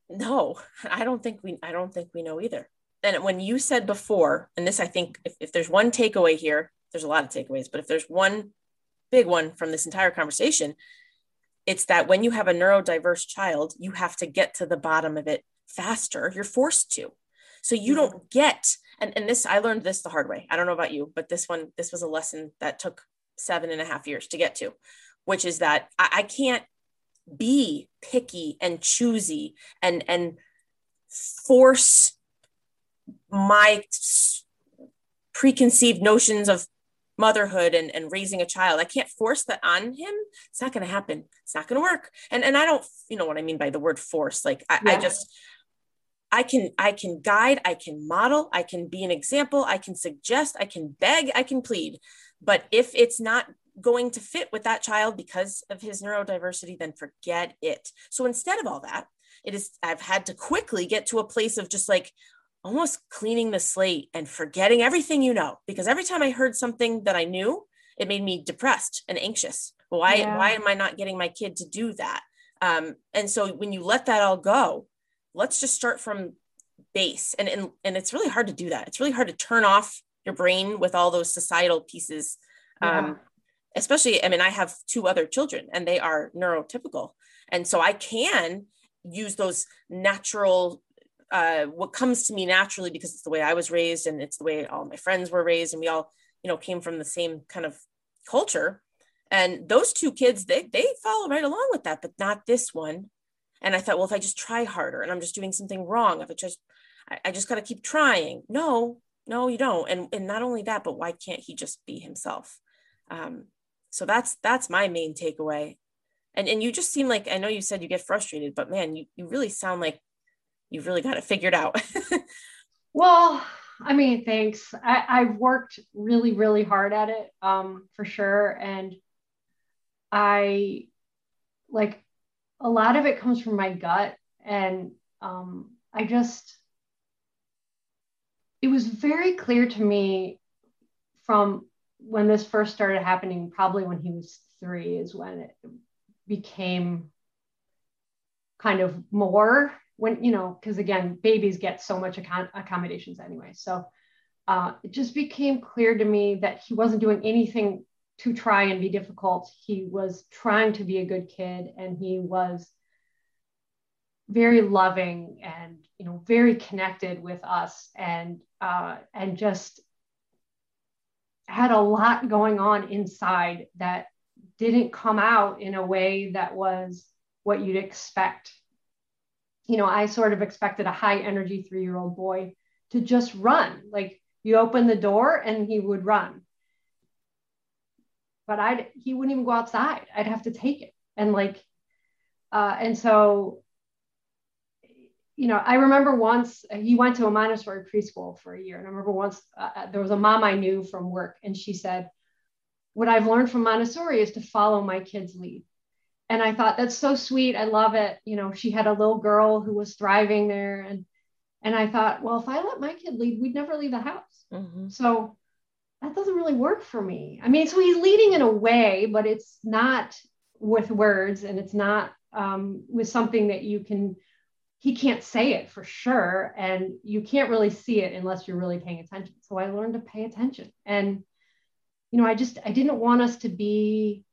No [laughs] i don't think we i don't think we know either. And when you said before and this i think if, if there's one takeaway here there's a lot of takeaways but if there's one big one from this entire conversation it's that when you have a neurodiverse child you have to get to the bottom of it faster. You're forced to. So you don't get and, and this i learned this the hard way i don't know about you but this one this was a lesson that took seven and a half years to get to which is that i, I can't be picky and choosy and and force my preconceived notions of motherhood and, and raising a child. I can't force that on him. It's not going to happen. It's not going to work. And and I don't, you know what I mean by the word force. Like I, yeah. I just I can I can guide, I can model, I can be an example, I can suggest, I can beg, I can plead. But if it's not going to fit with that child because of his neurodiversity, then forget it. So instead of all that, it is I've had to quickly get to a place of just like almost cleaning the slate and forgetting everything you know. Because every time I heard something that I knew, it made me depressed and anxious. Why yeah. why am I not getting my kid to do that? Um, and so when you let that all go, let's just start from base. And, and and it's really hard to do that. It's really hard to turn off your brain with all those societal pieces yeah. um, especially i mean i have two other children and they are neurotypical. And so i can use those natural uh, what comes to me naturally because it's the way i was raised and it's the way all my friends were raised and we all you know came from the same kind of culture. And those two kids they they follow right along with that but not this one and I thought, well, if I just try harder and I'm just doing something wrong, if it just, I, I just got to keep trying. No, no, you don't. And, and not only that, but why can't he just be himself? Um, so that's, that's my main takeaway. And, and you just seem like, I know you said you get frustrated, but man, you, you really sound like you've really got it figured out. [laughs] well, I mean, thanks. I, I've worked really, really hard at it, um, for sure. And I like a lot of it comes from my gut and um, i just it was very clear to me from when this first started happening probably when he was three is when it became kind of more when you know because again babies get so much accom- accommodations anyway. So uh, it just became clear to me that he wasn't doing anything to try and be difficult. He was trying to be a good kid and he was very loving and you know very connected with us and uh, and just had a lot going on inside that didn't come out in a way that was what you'd expect. You know, I sort of expected a high energy three year old boy to just run. Like you open the door and he would run but I'd he wouldn't even go outside. I'd have to take it. And like uh, and so you know, I remember once he went to a Montessori preschool for a year. And I remember once uh, uh, there was a mom I knew from work, and she said, What I've learned from Montessori is to follow my kids' lead. and I thought that's so sweet. I love it. You know, she had a little girl who was thriving there, and and I thought, well, if I let my kid lead, we'd never leave the house. Mm-hmm. So that doesn't really work for me. I mean, so he's leading in a way, but it's not with words, and it's not um, with something that you can. He can't say it for sure, and you can't really see it unless you're really paying attention. So I learned to pay attention, and you know, I just I didn't want us to be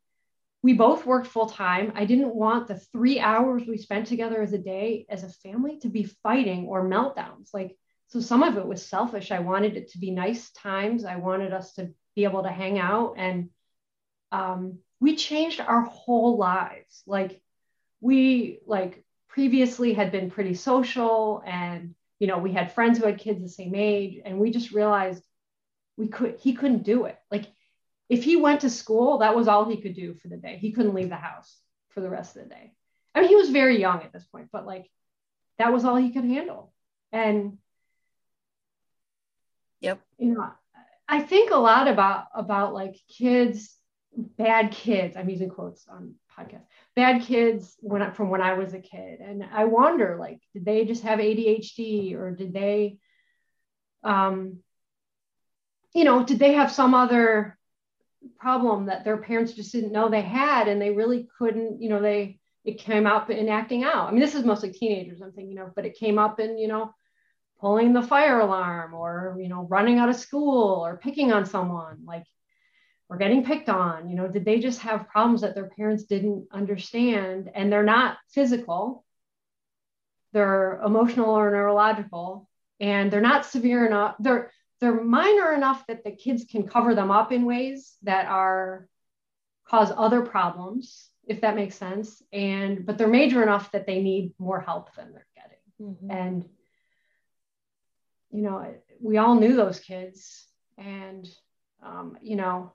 we both worked full time. I didn't want the three hours we spent together as a day as a family to be fighting or meltdowns. Like, so some of it was selfish. I wanted it to be nice times. I wanted us to be able to hang out. And um, we changed our whole lives. Like, we, like, previously had been pretty social and, you know, we had friends who had kids the same age. And we just realized we could, he couldn't do it. Like, if he went to school, that was all he could do for the day. He couldn't leave the house for the rest of the day. I mean, he was very young at this point, but like that was all he could handle. And yep, you know, I think a lot about about like kids, bad kids. I'm using quotes on podcast. Bad kids when I, from when I was a kid, and I wonder like, did they just have ADHD or did they, um, you know, did they have some other problem that their parents just didn't know they had and they really couldn't you know they it came up in acting out i mean this is mostly teenagers i'm thinking of but it came up in you know pulling the fire alarm or you know running out of school or picking on someone like or getting picked on you know did they just have problems that their parents didn't understand? And they're not physical. They're emotional or neurological and they're not severe enough. They're they're minor enough that the kids can cover them up in ways that are cause other problems if that makes sense and but they're major enough that they need more help than they're getting. Mm-hmm. and you know we all knew those kids and um, you know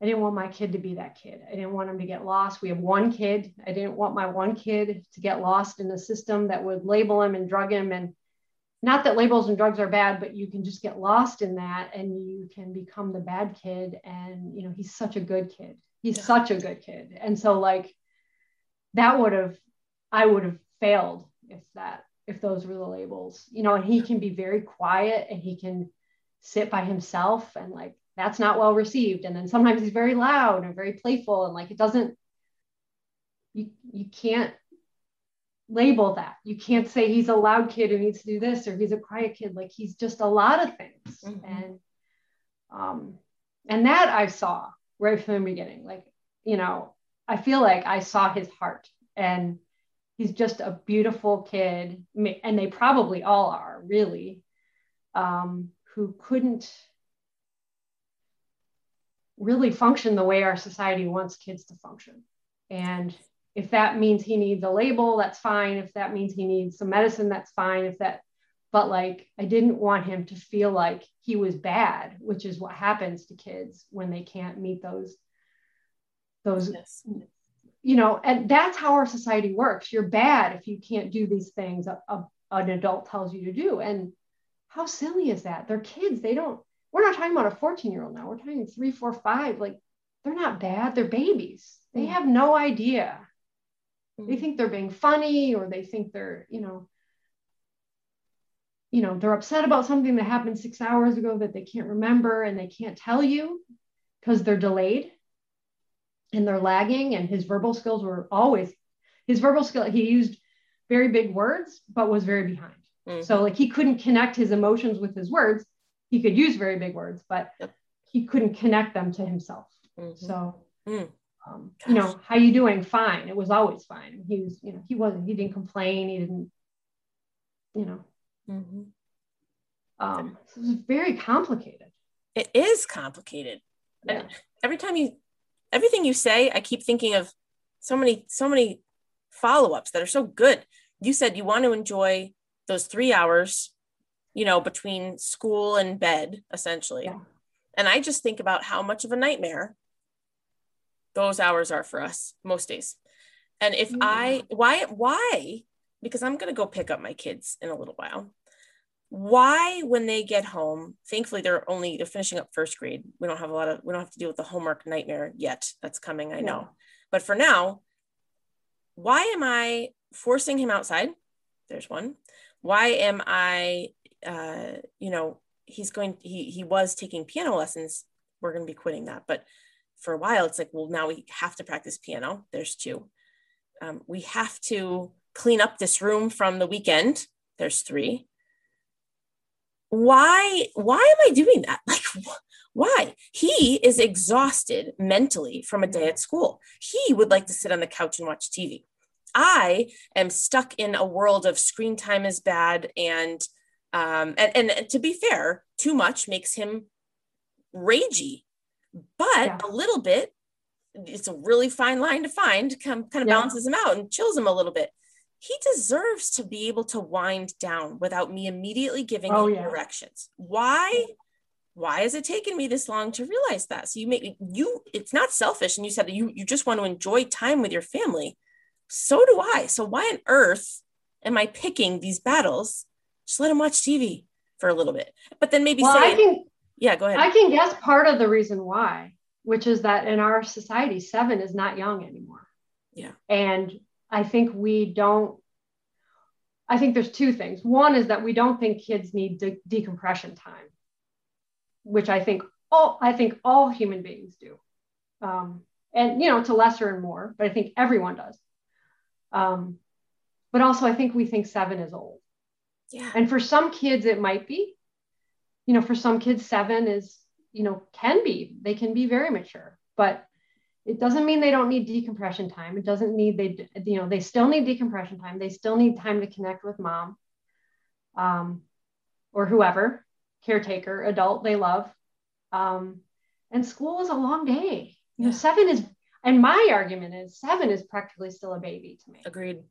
i didn't want my kid to be that kid. I didn't want him to get lost. We have one kid. I didn't want my one kid to get lost in the system that would label him and drug him. And not that labels and drugs are bad but you can just get lost in that and you can become the bad kid. And you know he's such a good kid. He's yeah. such a good kid. And so like that would have i would have failed if that if those were the labels you know and he can be very quiet and he can sit by himself and like that's not well received and then sometimes he's very loud and very playful and like it doesn't you you can't label that. You can't say he's a loud kid who needs to do this or he's a quiet kid. Like he's just a lot of things. Mm-hmm. And um, and that I saw right from the beginning. Like, you know, I feel like I saw his heart and he's just a beautiful kid. And they probably all are really, um, who couldn't really function the way our society wants kids to function. And if that means he needs a label, that's fine. If that means he needs some medicine, that's fine. If that, but like, I didn't want him to feel like he was bad, which is what happens to kids when they can't meet those, those, yes. You know, and that's how our society works. You're bad if you can't do these things a, a, an adult tells you to do. And how silly is that? They're kids. They don't, we're not talking about a 14 year old now. We're talking three, four, five. Like, they're not bad. They're babies. They mm. have no idea they think they're being funny or they think they're you know you know they're upset about something that happened six hours ago that they can't remember and they can't tell you because they're delayed and they're lagging and his verbal skills were always his verbal skill he used very big words but was very behind mm-hmm. so like he couldn't connect his emotions with his words he could use very big words but yep. he couldn't connect them to himself mm-hmm. so mm um, you know, how you doing? Fine. It was always fine. He was, you know, he wasn't, he didn't complain. He didn't, you know, mm-hmm. um, so it was very complicated. It is complicated. Yeah. every time you, everything you say, I keep thinking of so many, so many follow-ups that are so good. You said you want to enjoy those three hours, you know, between school and bed, essentially. Yeah. And I just think about how much of a nightmare those hours are for us most days. And if I why why because I'm going to go pick up my kids in a little while. Why when they get home, thankfully they're only they're finishing up first grade. We don't have a lot of we don't have to deal with the homework nightmare yet. That's coming, I know. But for now, why am I forcing him outside? There's one. Why am I, uh, you know, he's going, he, he was taking piano lessons. We're going to be quitting that. But for a while, it's like, well, now we have to practice piano. There's two. Um, we have to clean up this room from the weekend. There's three. Why, why am I doing that? [laughs] Like, why? He is exhausted mentally from a day at school. He would like to sit on the couch and watch TV. I am stuck in a world of screen time is bad and um and, and to be fair, too much makes him ragey. But yeah. a little bit, it's a really fine line to find, come kind of yeah. balances him out and chills him a little bit. He deserves to be able to wind down without me immediately giving oh, him yeah. directions. Why why has it taken me this long to realize that? So you make you it's not selfish and you said that you you just want to enjoy time with your family. So do i. So why on earth am i picking these battles? Just let him watch tv for a little bit. But then maybe well, say I can, yeah go ahead. I can guess part of the reason why which is that in our society seven is not young anymore. Yeah. And i think we don't i think there's two things one is that we don't think kids need de- decompression time which I think all I think all human beings do, um, and you know to lesser and more, but I think everyone does. Um, but also, I think we think seven is old. Yeah. And for some kids, it might be. You know, for some kids, seven is you know can be they can be very mature, but it doesn't mean they don't need decompression time. It doesn't mean they you know they still need decompression time. They still need time to connect with mom, um, or whoever caretaker, adult they love. Um, and school is a long day. You know, seven is, and my argument is seven is practically still a baby to me. Agreed.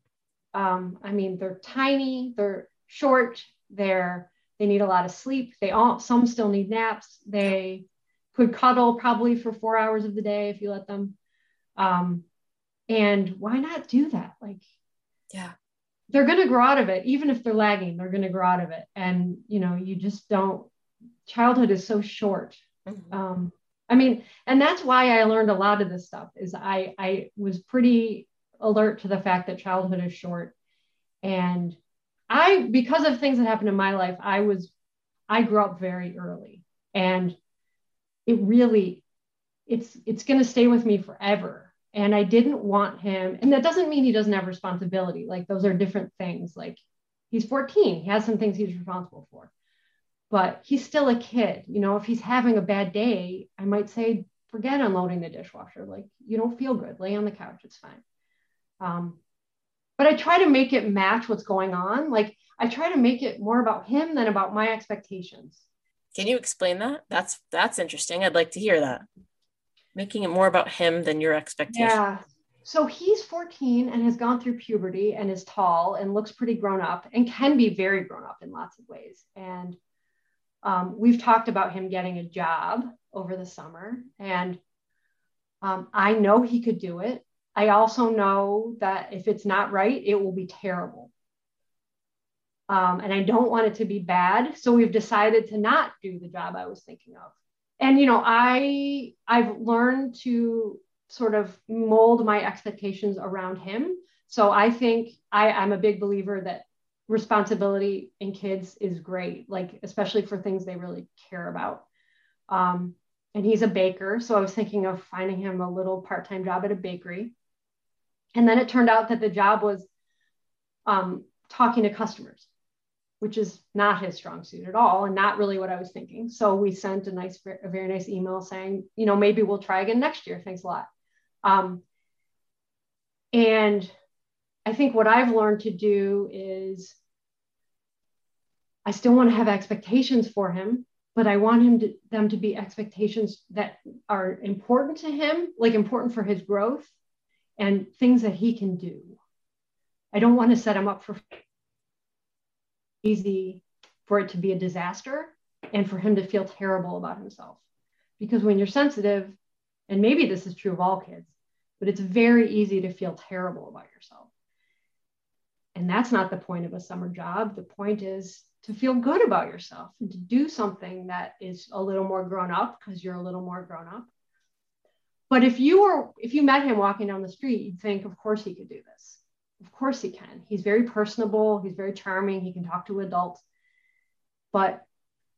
Um, I mean, they're tiny, they're short, they're they need a lot of sleep. They all some still need naps. They could cuddle probably for four hours of the day if you let them. Um, and why not do that? Like, yeah, they're going to grow out of it even if they're lagging they're going to grow out of it and you know you just don't childhood is so short mm-hmm. um, i mean and that's why i learned a lot of this stuff is i i was pretty alert to the fact that childhood is short and i because of things that happened in my life i was i grew up very early and it really it's it's going to stay with me forever and I didn't want him. And that doesn't mean he doesn't have responsibility. Like those are different things. Like he's 14, he has some things he's responsible for, but he's still a kid. You know, if he's having a bad day, I might say, forget unloading the dishwasher. Like you don't feel good, lay on the couch, it's fine. Um, but I try to make it match what's going on. Like I try to make it more about him than about my expectations. Can you explain that? That's that's interesting. I'd like to hear that making it more about him than your expectation. Yeah. So he's 14 and has gone through puberty and is tall and looks pretty grown up and can be very grown up in lots of ways. And um, we've talked about him getting a job over the summer. And um, I know he could do it. I also know that if it's not right, it will be terrible. Um, and I don't want it to be bad. So we've decided to not do the job I was thinking of. And you know i i've learned to sort of mold my expectations around him. So i think i i'm a big believer that responsibility in kids is great like especially for things they really care about. Um, and he's a baker. So i was thinking of finding him a little part-time job at a bakery. And then it turned out that the job was um, talking to customers which is not his strong suit at all and not really what I was thinking. So we sent a nice, a very nice email saying, you know, maybe we'll try again next year. Thanks a lot. Um, and I think what I've learned to do is I still want to have expectations for him, but I want him to, them to be expectations that are important to him, like important for his growth and things that he can do. I don't want to set him up for easy for it to be a disaster and for him to feel terrible about himself. Because when you're sensitive, and maybe this is true of all kids, but it's very easy to feel terrible about yourself. And that's not the point of a summer job. The point is to feel good about yourself and to do something that is a little more grown up because you're a little more grown up. but if you were if you met him walking down the street you'd think of course he could do this of course he can he's very personable he's very charming he can talk to adults but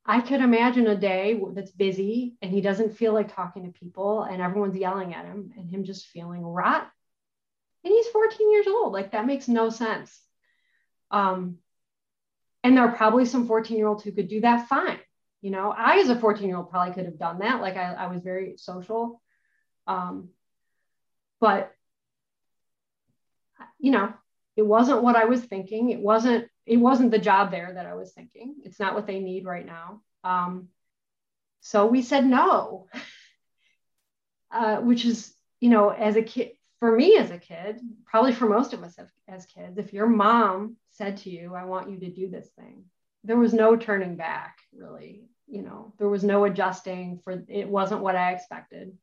I could imagine a day that's busy and he doesn't feel like talking to people and everyone's yelling at him and him just feeling rot. And he's 14 years old. Like that makes no sense. Um, and there are probably some 14 year olds who could do that fine. You know, I, as a 14 year old, probably could have done that. Like I, I was very social. Um, but, you know, it wasn't what I was thinking. It wasn't it wasn't the job there that I was thinking. It's not what they need right now. Um, so we said no, [laughs] uh, which is, you know, as a kid, for me as a kid, probably for most of us as, kids, if your mom said to you, I want you to do this thing, there was no turning back, really. You know, there was no adjusting for it, wasn't what I expected.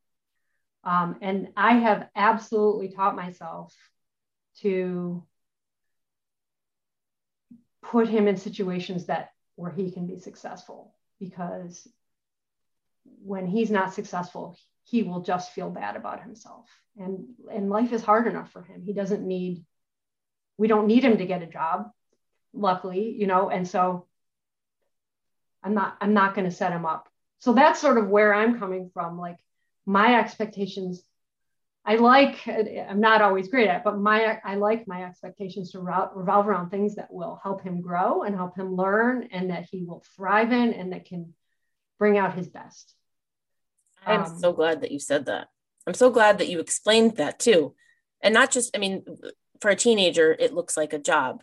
Um, and I have absolutely taught myself to put him in situations that where he can be successful because when he's not successful he will just feel bad about himself. And and life is hard enough for him. He doesn't need we don't need him to get a job luckily you know and so i'm not i'm not going to set him up. So that's sort of where i'm coming from like my expectations I like, I'm not always great at, but my, I like my expectations to revolve around things that will help him grow and help him learn and that he will thrive in and that can bring out his best. I'm um, so glad that you said that. I'm so glad that you explained that too. And not just, I mean, for a teenager, it looks like a job.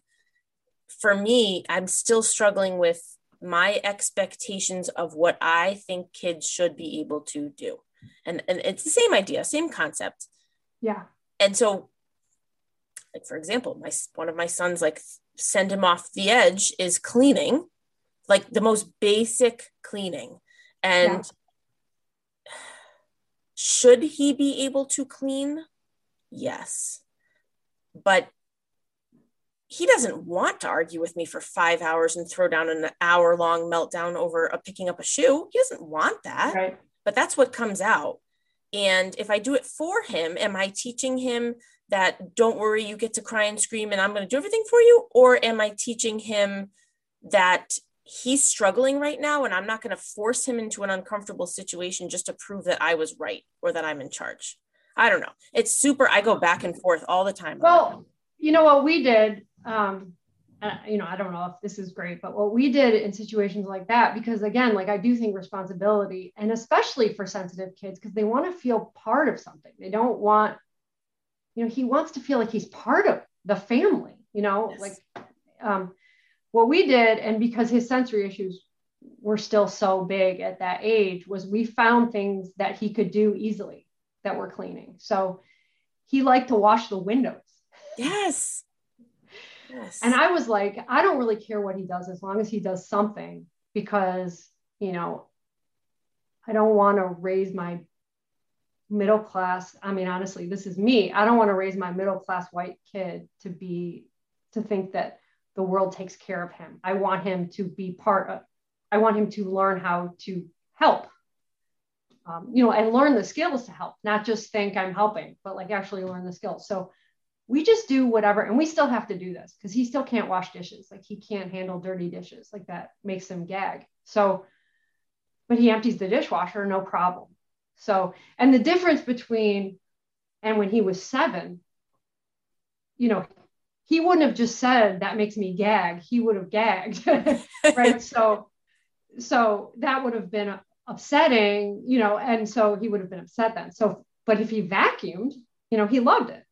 For me, I'm still struggling with my expectations of what I think kids should be able to do and and it's the same idea same concept yeah and so like for example my one of my sons like send him off the edge is cleaning like the most basic cleaning and yeah. should he be able to clean yes but he doesn't want to argue with me for five hours and throw down an hour long meltdown over a picking up a shoe. He doesn't want that. Right but that's what comes out. And if I do it for him, am I teaching him that don't worry, you get to cry and scream and I'm going to do everything for you? Or am I teaching him that he's struggling right now and I'm not going to force him into an uncomfortable situation just to prove that I was right or that I'm in charge? I don't know. It's super, I go back and forth all the time. Well, you know what we did? Um, you know, I don't know if this is great, but what we did in situations like that, because again, like I do think responsibility, and especially for sensitive kids, because they want to feel part of something. They don't want, you know, he wants to feel like he's part of the family, you know, yes. like um, what we did, and because his sensory issues were still so big at that age, was we found things that he could do easily that were cleaning. So he liked to wash the windows. Yes Yes. And I was like, I don't really care what he does as long as he does something because, you know, I don't want to raise my middle class. I mean, honestly, this is me. I don't want to raise my middle class white kid to be, to think that the world takes care of him. I want him to be part of, I want him to learn how to help. Um, you know, and learn the skills to help, not just think I'm helping, but like actually learn the skills. So we just do whatever and we still have to do this because he still can't wash dishes. Like he can't handle dirty dishes. Like that makes him gag. So but he empties the dishwasher no problem. So and the difference between and when he was seven you know he wouldn't have just said that makes me gag. He would have gagged. [laughs] Right? So so that would have been upsetting you know and so he would have been upset then. So but if he vacuumed you know he loved it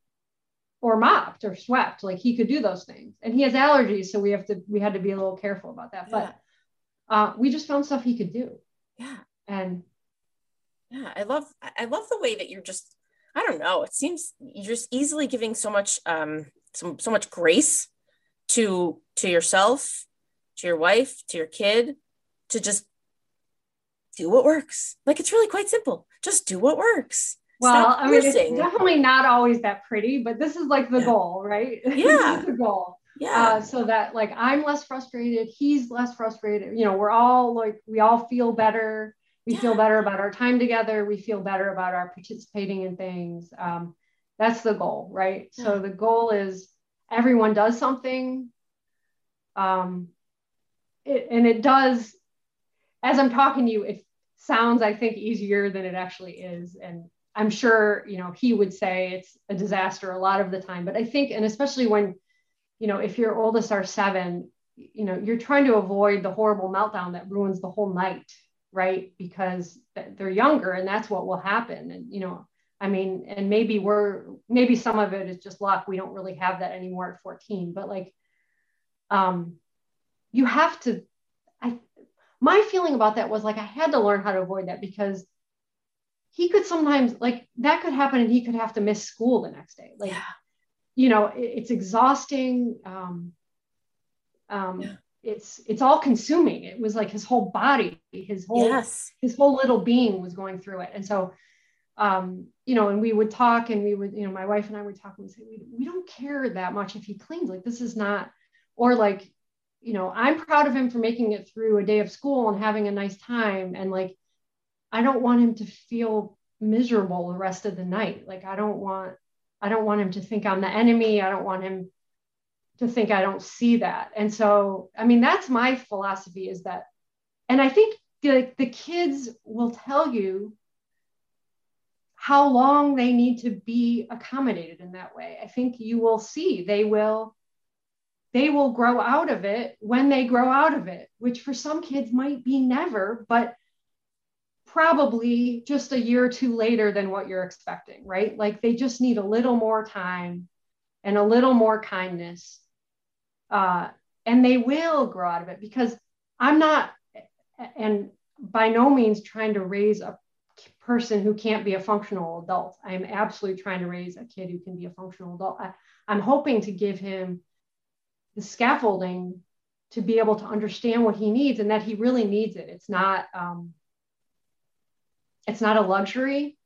or mopped or swept. Like he could do those things. And he has allergies, so we have to we had to be a little careful about that. Yeah. But uh, we just found stuff he could do. Yeah. And yeah, I love I love the way that you're just I don't know. It seems you're just easily giving so much um so, so much grace to to yourself, to your wife, to your kid, to just do what works. Like it's really quite simple. Just do what works. Well, I mean, it's definitely not always that pretty, but this is like the yeah. goal, right? [laughs] Yeah. the goal. Yeah. Uh, so that like I'm less frustrated, he's less frustrated. You know, we're all like we all feel better, we yeah. feel better about our time together we feel better about our participating in things um, that's the goal right yeah. so the goal is everyone does something um, it, and it does as i'm talking to you it sounds i think easier than it actually is and i'm sure you know he would say it's a disaster a lot of the time but i think and especially when you know if your oldest are seven you know you're trying to avoid the horrible meltdown that ruins the whole night right? Because they're younger and that's what will happen. And you know i mean and maybe we're maybe some of it is just luck. We don't really have that anymore at 14 but like um you have to i my feeling about that was like i had to learn how to avoid that because he could sometimes like that could happen and he could have to miss school the next day. Like yeah. you know it, it's exhausting. Um um yeah. it's it's all consuming. It was like his whole body his whole yes. his whole little being was going through it. And so um you know and we would talk and we would you know my wife and i would talk and say we, we don't care that much if he cleans. Like this is not or like you know i'm proud of him for making it through a day of school and having a nice time. And like i don't want him to feel miserable the rest of the night like i don't want i don't want him to think i'm the enemy i don't want him to think I don't see that. And so, I mean, that's my philosophy is that, and I think the, the kids will tell you how long they need to be accommodated in that way. I think you will see they will they will grow out of it when they grow out of it, which for some kids might be never, but probably just a year or two later than what you're expecting, right? Like they just need a little more time and a little more kindness uh, and they will grow out of it because I'm not, and by no means trying to raise a person who can't be a functional adult. I am absolutely trying to raise a kid who can be a functional adult. I, I'm hoping to give him the scaffolding to be able to understand what he needs and that he really needs it. It's not, um, it's not a luxury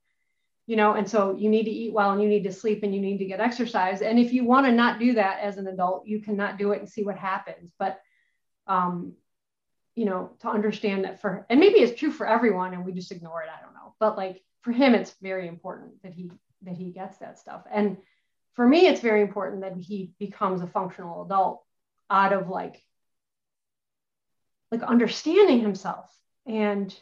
you know and so you need to eat well and you need to sleep and you need to get exercise. And if you want to not do that as an adult you cannot do it and see what happens. But um you know to understand that for and maybe it's true for everyone and we just ignore it i don't know. But like for him it's very important that he that he gets that stuff. And for me it's very important that he becomes a functional adult out of like like understanding himself. And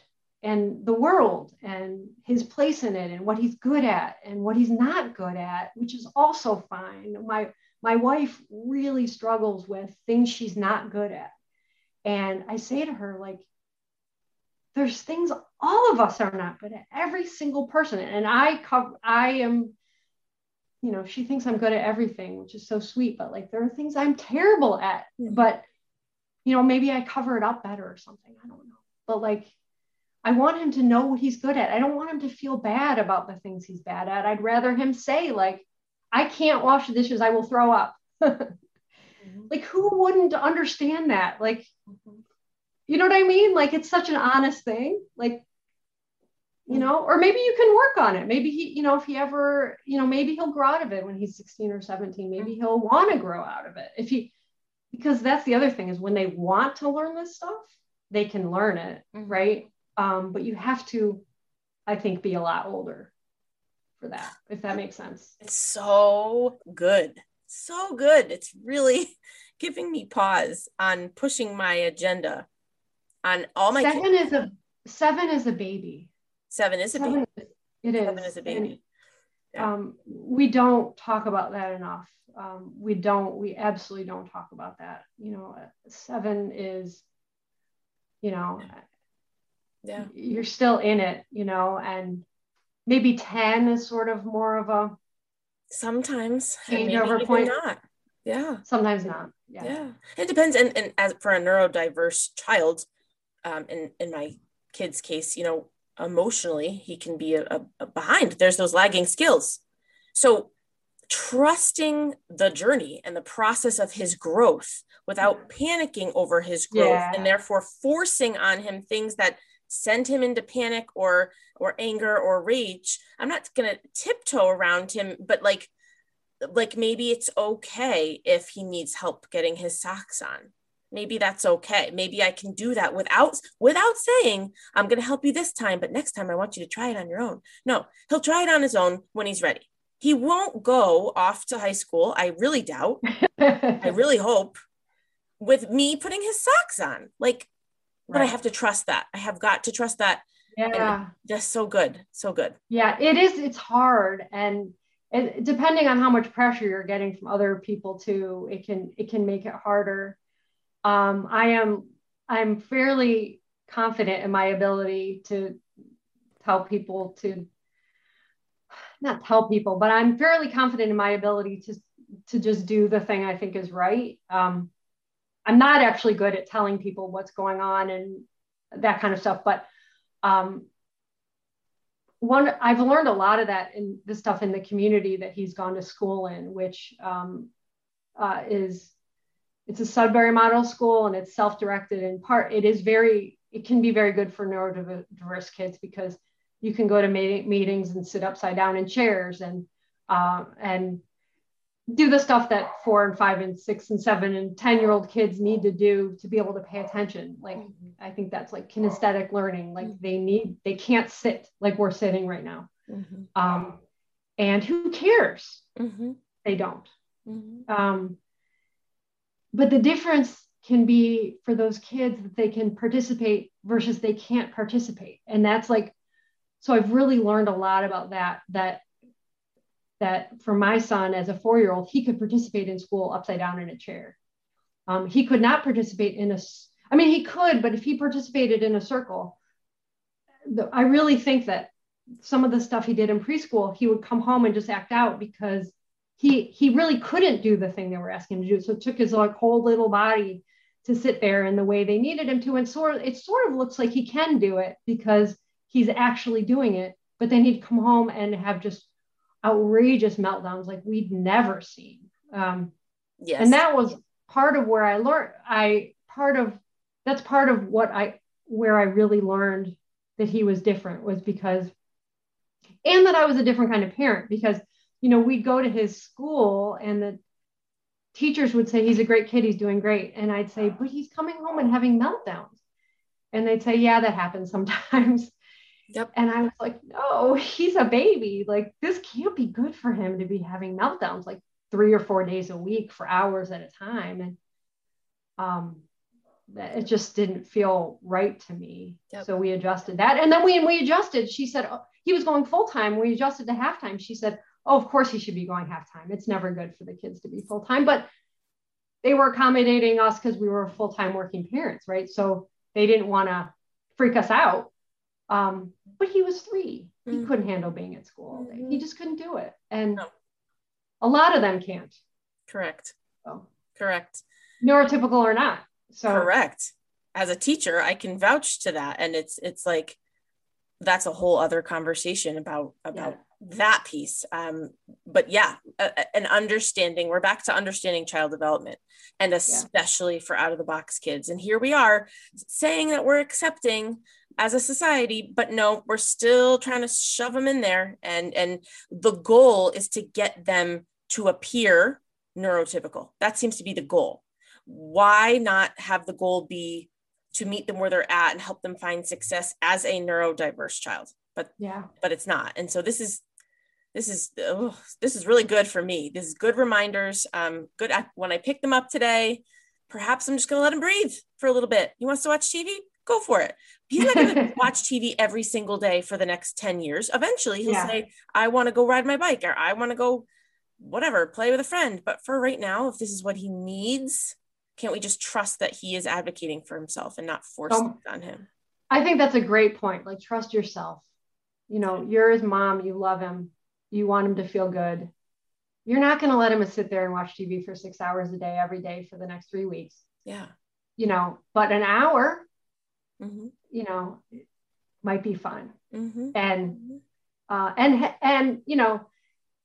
and the world and his place in it and what he's good at and what he's not good at which is also fine. My my wife really struggles with things she's not good at. And i say to her like there's things all of us are not good at every single person. And i cover i am you know she thinks i'm good at everything which is so sweet but like there are things i'm terrible at but you know maybe i cover it up better or something. I don't know. But like I want him to know what he's good at. I don't want him to feel bad about the things he's bad at. I'd rather him say, like, I can't wash the dishes, I will throw up. [laughs] mm-hmm. Like, who wouldn't understand that? Like, mm-hmm. you know what I mean? Like, it's such an honest thing. Like, you mm. know, or maybe you can work on it. Maybe he, you know, if he ever, you know, maybe he'll grow out of it when he's 16 or 17. Maybe mm-hmm. he'll want to grow out of it. If he, because that's the other thing is when they want to learn this stuff, they can learn it, mm-hmm. right? Um, but you have to, I think, be a lot older for that, if that makes sense. It's so good. So good. It's really [laughs] giving me pause on pushing my agenda on all my seven kids. is a seven is a baby. Seven is a seven, baby. It is. Seven is a baby. And, yeah. um, we don't talk about that enough. Um, we don't. We absolutely don't talk about that. You know, seven is, you know, yeah. You're still in it you know and maybe 10 is sort of more of a sometimes changeover point? not. Yeah. Sometimes not yeah, yeah. it depends and, and as for a neurodiverse child um in in my kid's case you know emotionally he can be a, a, a behind. There's those lagging skills. So trusting the journey and the process of his growth without panicking over his growth yeah. and therefore forcing on him things that send him into panic or or anger or rage. I'm not going to tiptoe around him but like like maybe it's okay if he needs help getting his socks on. Maybe that's okay. Maybe i can do that without without saying i'm going to help you this time but next time i want you to try it on your own. No he'll try it on his own when he's ready. He won't go off to high school i really doubt. [laughs] I really hope with me putting his socks on. Like but i have to trust that. I have got to trust that. Yeah. just so good so good. Yeah it is it's hard and it, depending on how much pressure you're getting from other people too it can it can make it harder. Um, i am i'm fairly confident in my ability to tell people to not tell people but i'm fairly confident in my ability to to just do the thing i think is right. Um, i'm not actually good at telling people what's going on and that kind of stuff but um, one I've learned a lot of that in the stuff in the community that he's gone to school in, which um, uh, is it's a Sudbury model school and it's self-directed in part. It is very it can be very good for neurodiverse kids because you can go to meetings and sit upside down in chairs and uh, and do the stuff that four and five and six and seven and 10 year old kids need to do to be able to pay attention. Like, mm-hmm. I think that's like kinesthetic learning. Like, mm-hmm. they need, they can't sit like we're sitting right now. Mm-hmm. Um, and who cares? Mm-hmm. They don't. Mm-hmm. Um, but the difference can be for those kids that they can participate versus they can't participate. And that's like, so I've really learned a lot about that, that that for my son as a four year old, he could participate in school upside down in a chair. Um, he could not participate in a, I mean, he could, but if he participated in a circle, I really think that some of the stuff he did in preschool, he would come home and just act out because he he really couldn't do the thing they were asking him to do. So it took his like whole little body to sit there in the way they needed him to. And sort of, it sort of looks like he can do it because he's actually doing it. But then he'd come home and have just outrageous meltdowns like we'd never seen. Um, yes. And that was part of where I learned, I, part of, that's part of what I, where I really learned that he was different was because, and that I was a different kind of parent because, you know, we'd go to his school and the teachers would say, he's a great kid, he's doing great. And I'd say, but he's coming home and having meltdowns. And they'd say, yeah, that happens sometimes. Yep. And I was like, no, he's a baby. Like, this can't be good for him to be having meltdowns like three or four days a week for hours at a time. And um, it just didn't feel right to me. Yep. So we adjusted that. And then we, we adjusted. She said, oh, he was going full time. We adjusted to halftime. She said, oh, of course he should be going halftime. It's never good for the kids to be full time. But they were accommodating us because we were full time working parents, right? So they didn't want to freak us out um, but he was 3 He mm-hmm. couldn't handle being at school all day. He mm-hmm. just couldn't do it. And no. a lot of them can't. Correct. So. Correct. Neurotypical or not. So correct. As a teacher, I can vouch to that. And it's it's like that's a whole other conversation about about yeah that piece um, but yeah a, an understanding we're back to understanding child development and especially yeah. for out of the box kids and here we are saying that we're accepting as a society but no we're still trying to shove them in there. And and the goal is to get them to appear neurotypical. That seems to be the goal. Why not have the goal be to meet them where they're at and help them find success as a neurodiverse child? But yeah. but it's not. And so this is this is oh, this is really good for me. This is good reminders. Um good when i pick them up today perhaps i'm just going to let him breathe for a little bit. He wants to watch tv go for it. He's not going [laughs] to watch tv every single day for the next 10 years. Eventually he'll yeah. say i want to go ride my bike or i want to go whatever play with a friend. But for right now if this is what he needs can't we just trust that he is advocating for himself and not force um, it on him? I think that's a great point. Like trust yourself. You know you're his mom you love him you want him to feel good. You're not going to let him sit there and watch tv for six hours a day every day for the next three weeks. Yeah. You know but an hour mm-hmm. you know might be fun mm-hmm. and mm-hmm. uh, and and you know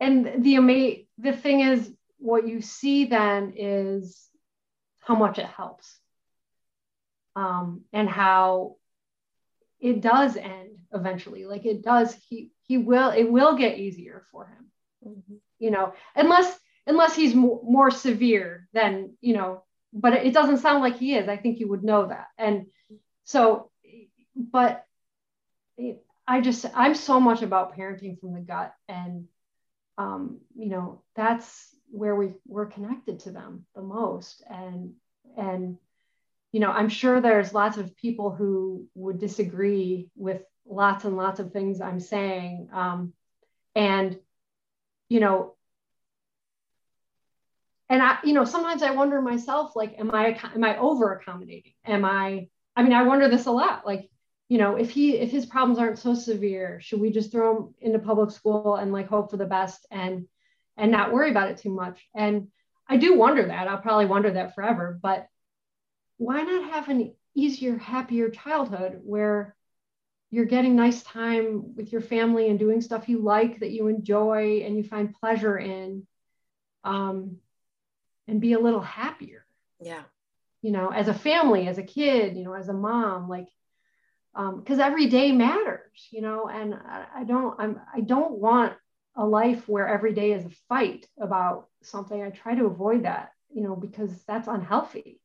and the ama- the thing is what you see then is how much it helps um, and how it does end eventually like it does he he will it will get easier for him mm-hmm. you know unless unless he's more, more severe than you know but it doesn't sound like he is. I think you would know that. And so, but I just, I'm so much about parenting from the gut. And, um, you know, that's where we we're connected to them the most. And, and, you know, I'm sure there's lots of people who would disagree with lots and lots of things I'm saying. Um, and, you know, and I, you know, sometimes I wonder myself, like, am I, am I over accommodating? Am I, I mean, I wonder this a lot. Like, you know, if he, if his problems aren't so severe, should we just throw him into public school and like hope for the best and, and not worry about it too much? And I do wonder that. I'll probably wonder that forever. But why not have an easier, happier childhood where you're getting nice time with your family and doing stuff you like that you enjoy and you find pleasure in? Um, and be a little happier. Yeah. You know, as a family, as a kid, you know, as a mom, like, um, because um, every day matters, you know, and I, I don't, I'm, I don't want a life where every day is a fight about something. I try to avoid that, you know, because that's unhealthy.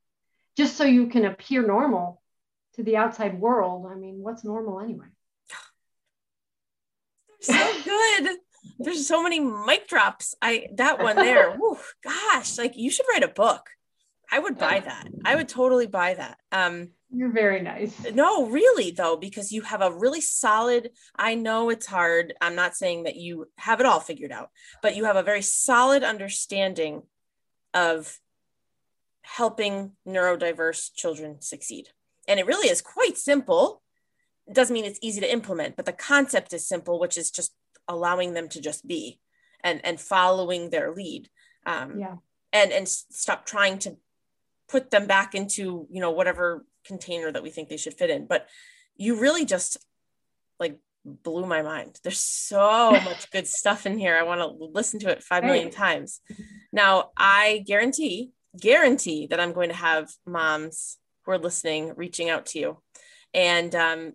Just so you can appear normal to the outside world. I mean, what's normal anyway? so [laughs] good there's so many mic drops. I that one there. [laughs] whew, gosh, like you should write a book. I would buy that. I would totally buy that. Um you're very nice. No, really though, because you have a really solid. I know it's hard. I'm not saying that you have it all figured out, but you have a very solid understanding of helping neurodiverse children succeed. And it really is quite simple. It doesn't mean it's easy to implement, but the concept is simple, which is just allowing them to just be and and following their lead um, yeah and and stop trying to put them back into you know whatever container that we think they should fit in. But you really just like blew my mind. There's so [laughs] much good stuff in here. I want to listen to it five million times. Now i guarantee guarantee that i'm going to have moms who are listening reaching out to you. And um,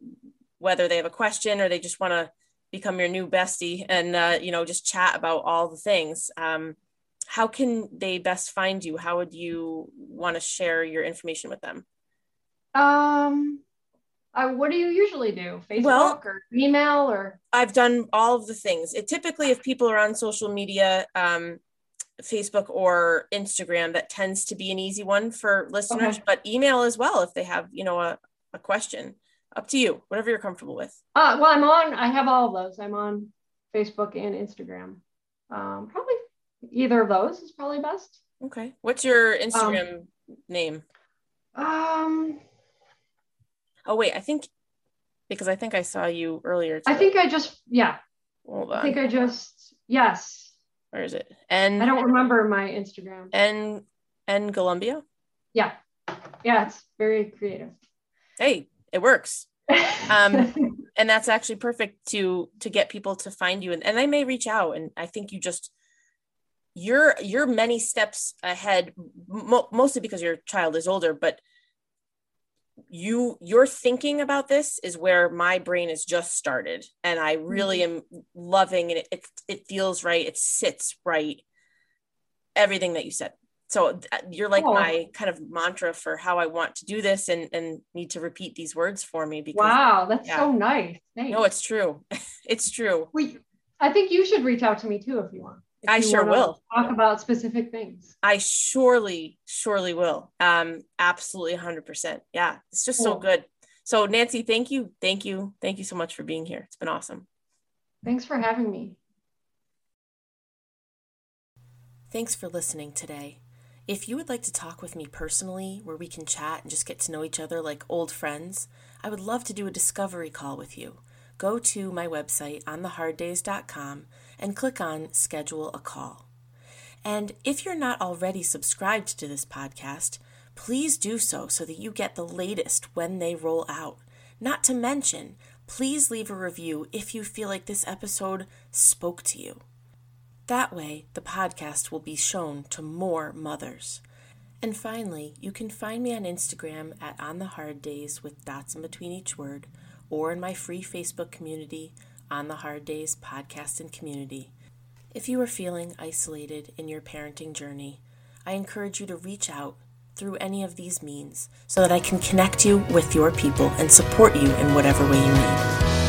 whether they have a question or they just want to become your new bestie and uh, you know just chat about all the things um, how can they best find you how would you want to share your information with them um uh, what do you usually do facebook well, or email or i've done all of the things it typically if people are on social media um, facebook or instagram that tends to be an easy one for listeners okay. but email as well if they have you know a, a question up to you, whatever you're comfortable with. Uh, well, I'm on, I have all of those. I'm on Facebook and Instagram. Um, probably either of those is probably best. Okay. What's your Instagram um, name? Um, oh, wait, I think because I think I saw you earlier. Too. I think I just, yeah. Hold on. I think I just, yes. Where is it? And I don't remember my Instagram. And, and Columbia? Yeah. Yeah, it's very creative. Hey, it works [laughs] um, and that's actually perfect to to get people to find you and, and they may reach out and i think you just you're you're many steps ahead mo- mostly because your child is older but you your thinking about this is where my brain is just started and i really mm-hmm. am loving and it, it it feels right it sits right everything that you said so you're like oh. my kind of mantra for how I want to do this and and need to repeat these words for me because wow that's yeah. so nice Thanks. no it's true [laughs] it's true we I think you should reach out to me too if you want I sure will. talk about specific things. I surely surely will. Um absolutely 100% yeah it's just cool. so good. So Nancy thank you thank you thank you so much for being here. It's been awesome. Thanks for having me. Thanks for listening today. If you would like to talk with me personally, where we can chat and just get to know each other like old friends, I would love to do a discovery call with you. Go to my website, ontheharddays.com, and click on Schedule a Call. And if you're not already subscribed to this podcast, please do so so that you get the latest when they roll out. Not to mention, please leave a review if you feel like this episode spoke to you. That way, the podcast will be shown to more mothers. And finally, you can find me on Instagram at On the Hard Days with dots in between each word, or in my free Facebook community, On the Hard Days Podcast and Community. If you are feeling isolated in your parenting journey, I encourage you to reach out through any of these means so that I can connect you with your people and support you in whatever way you need.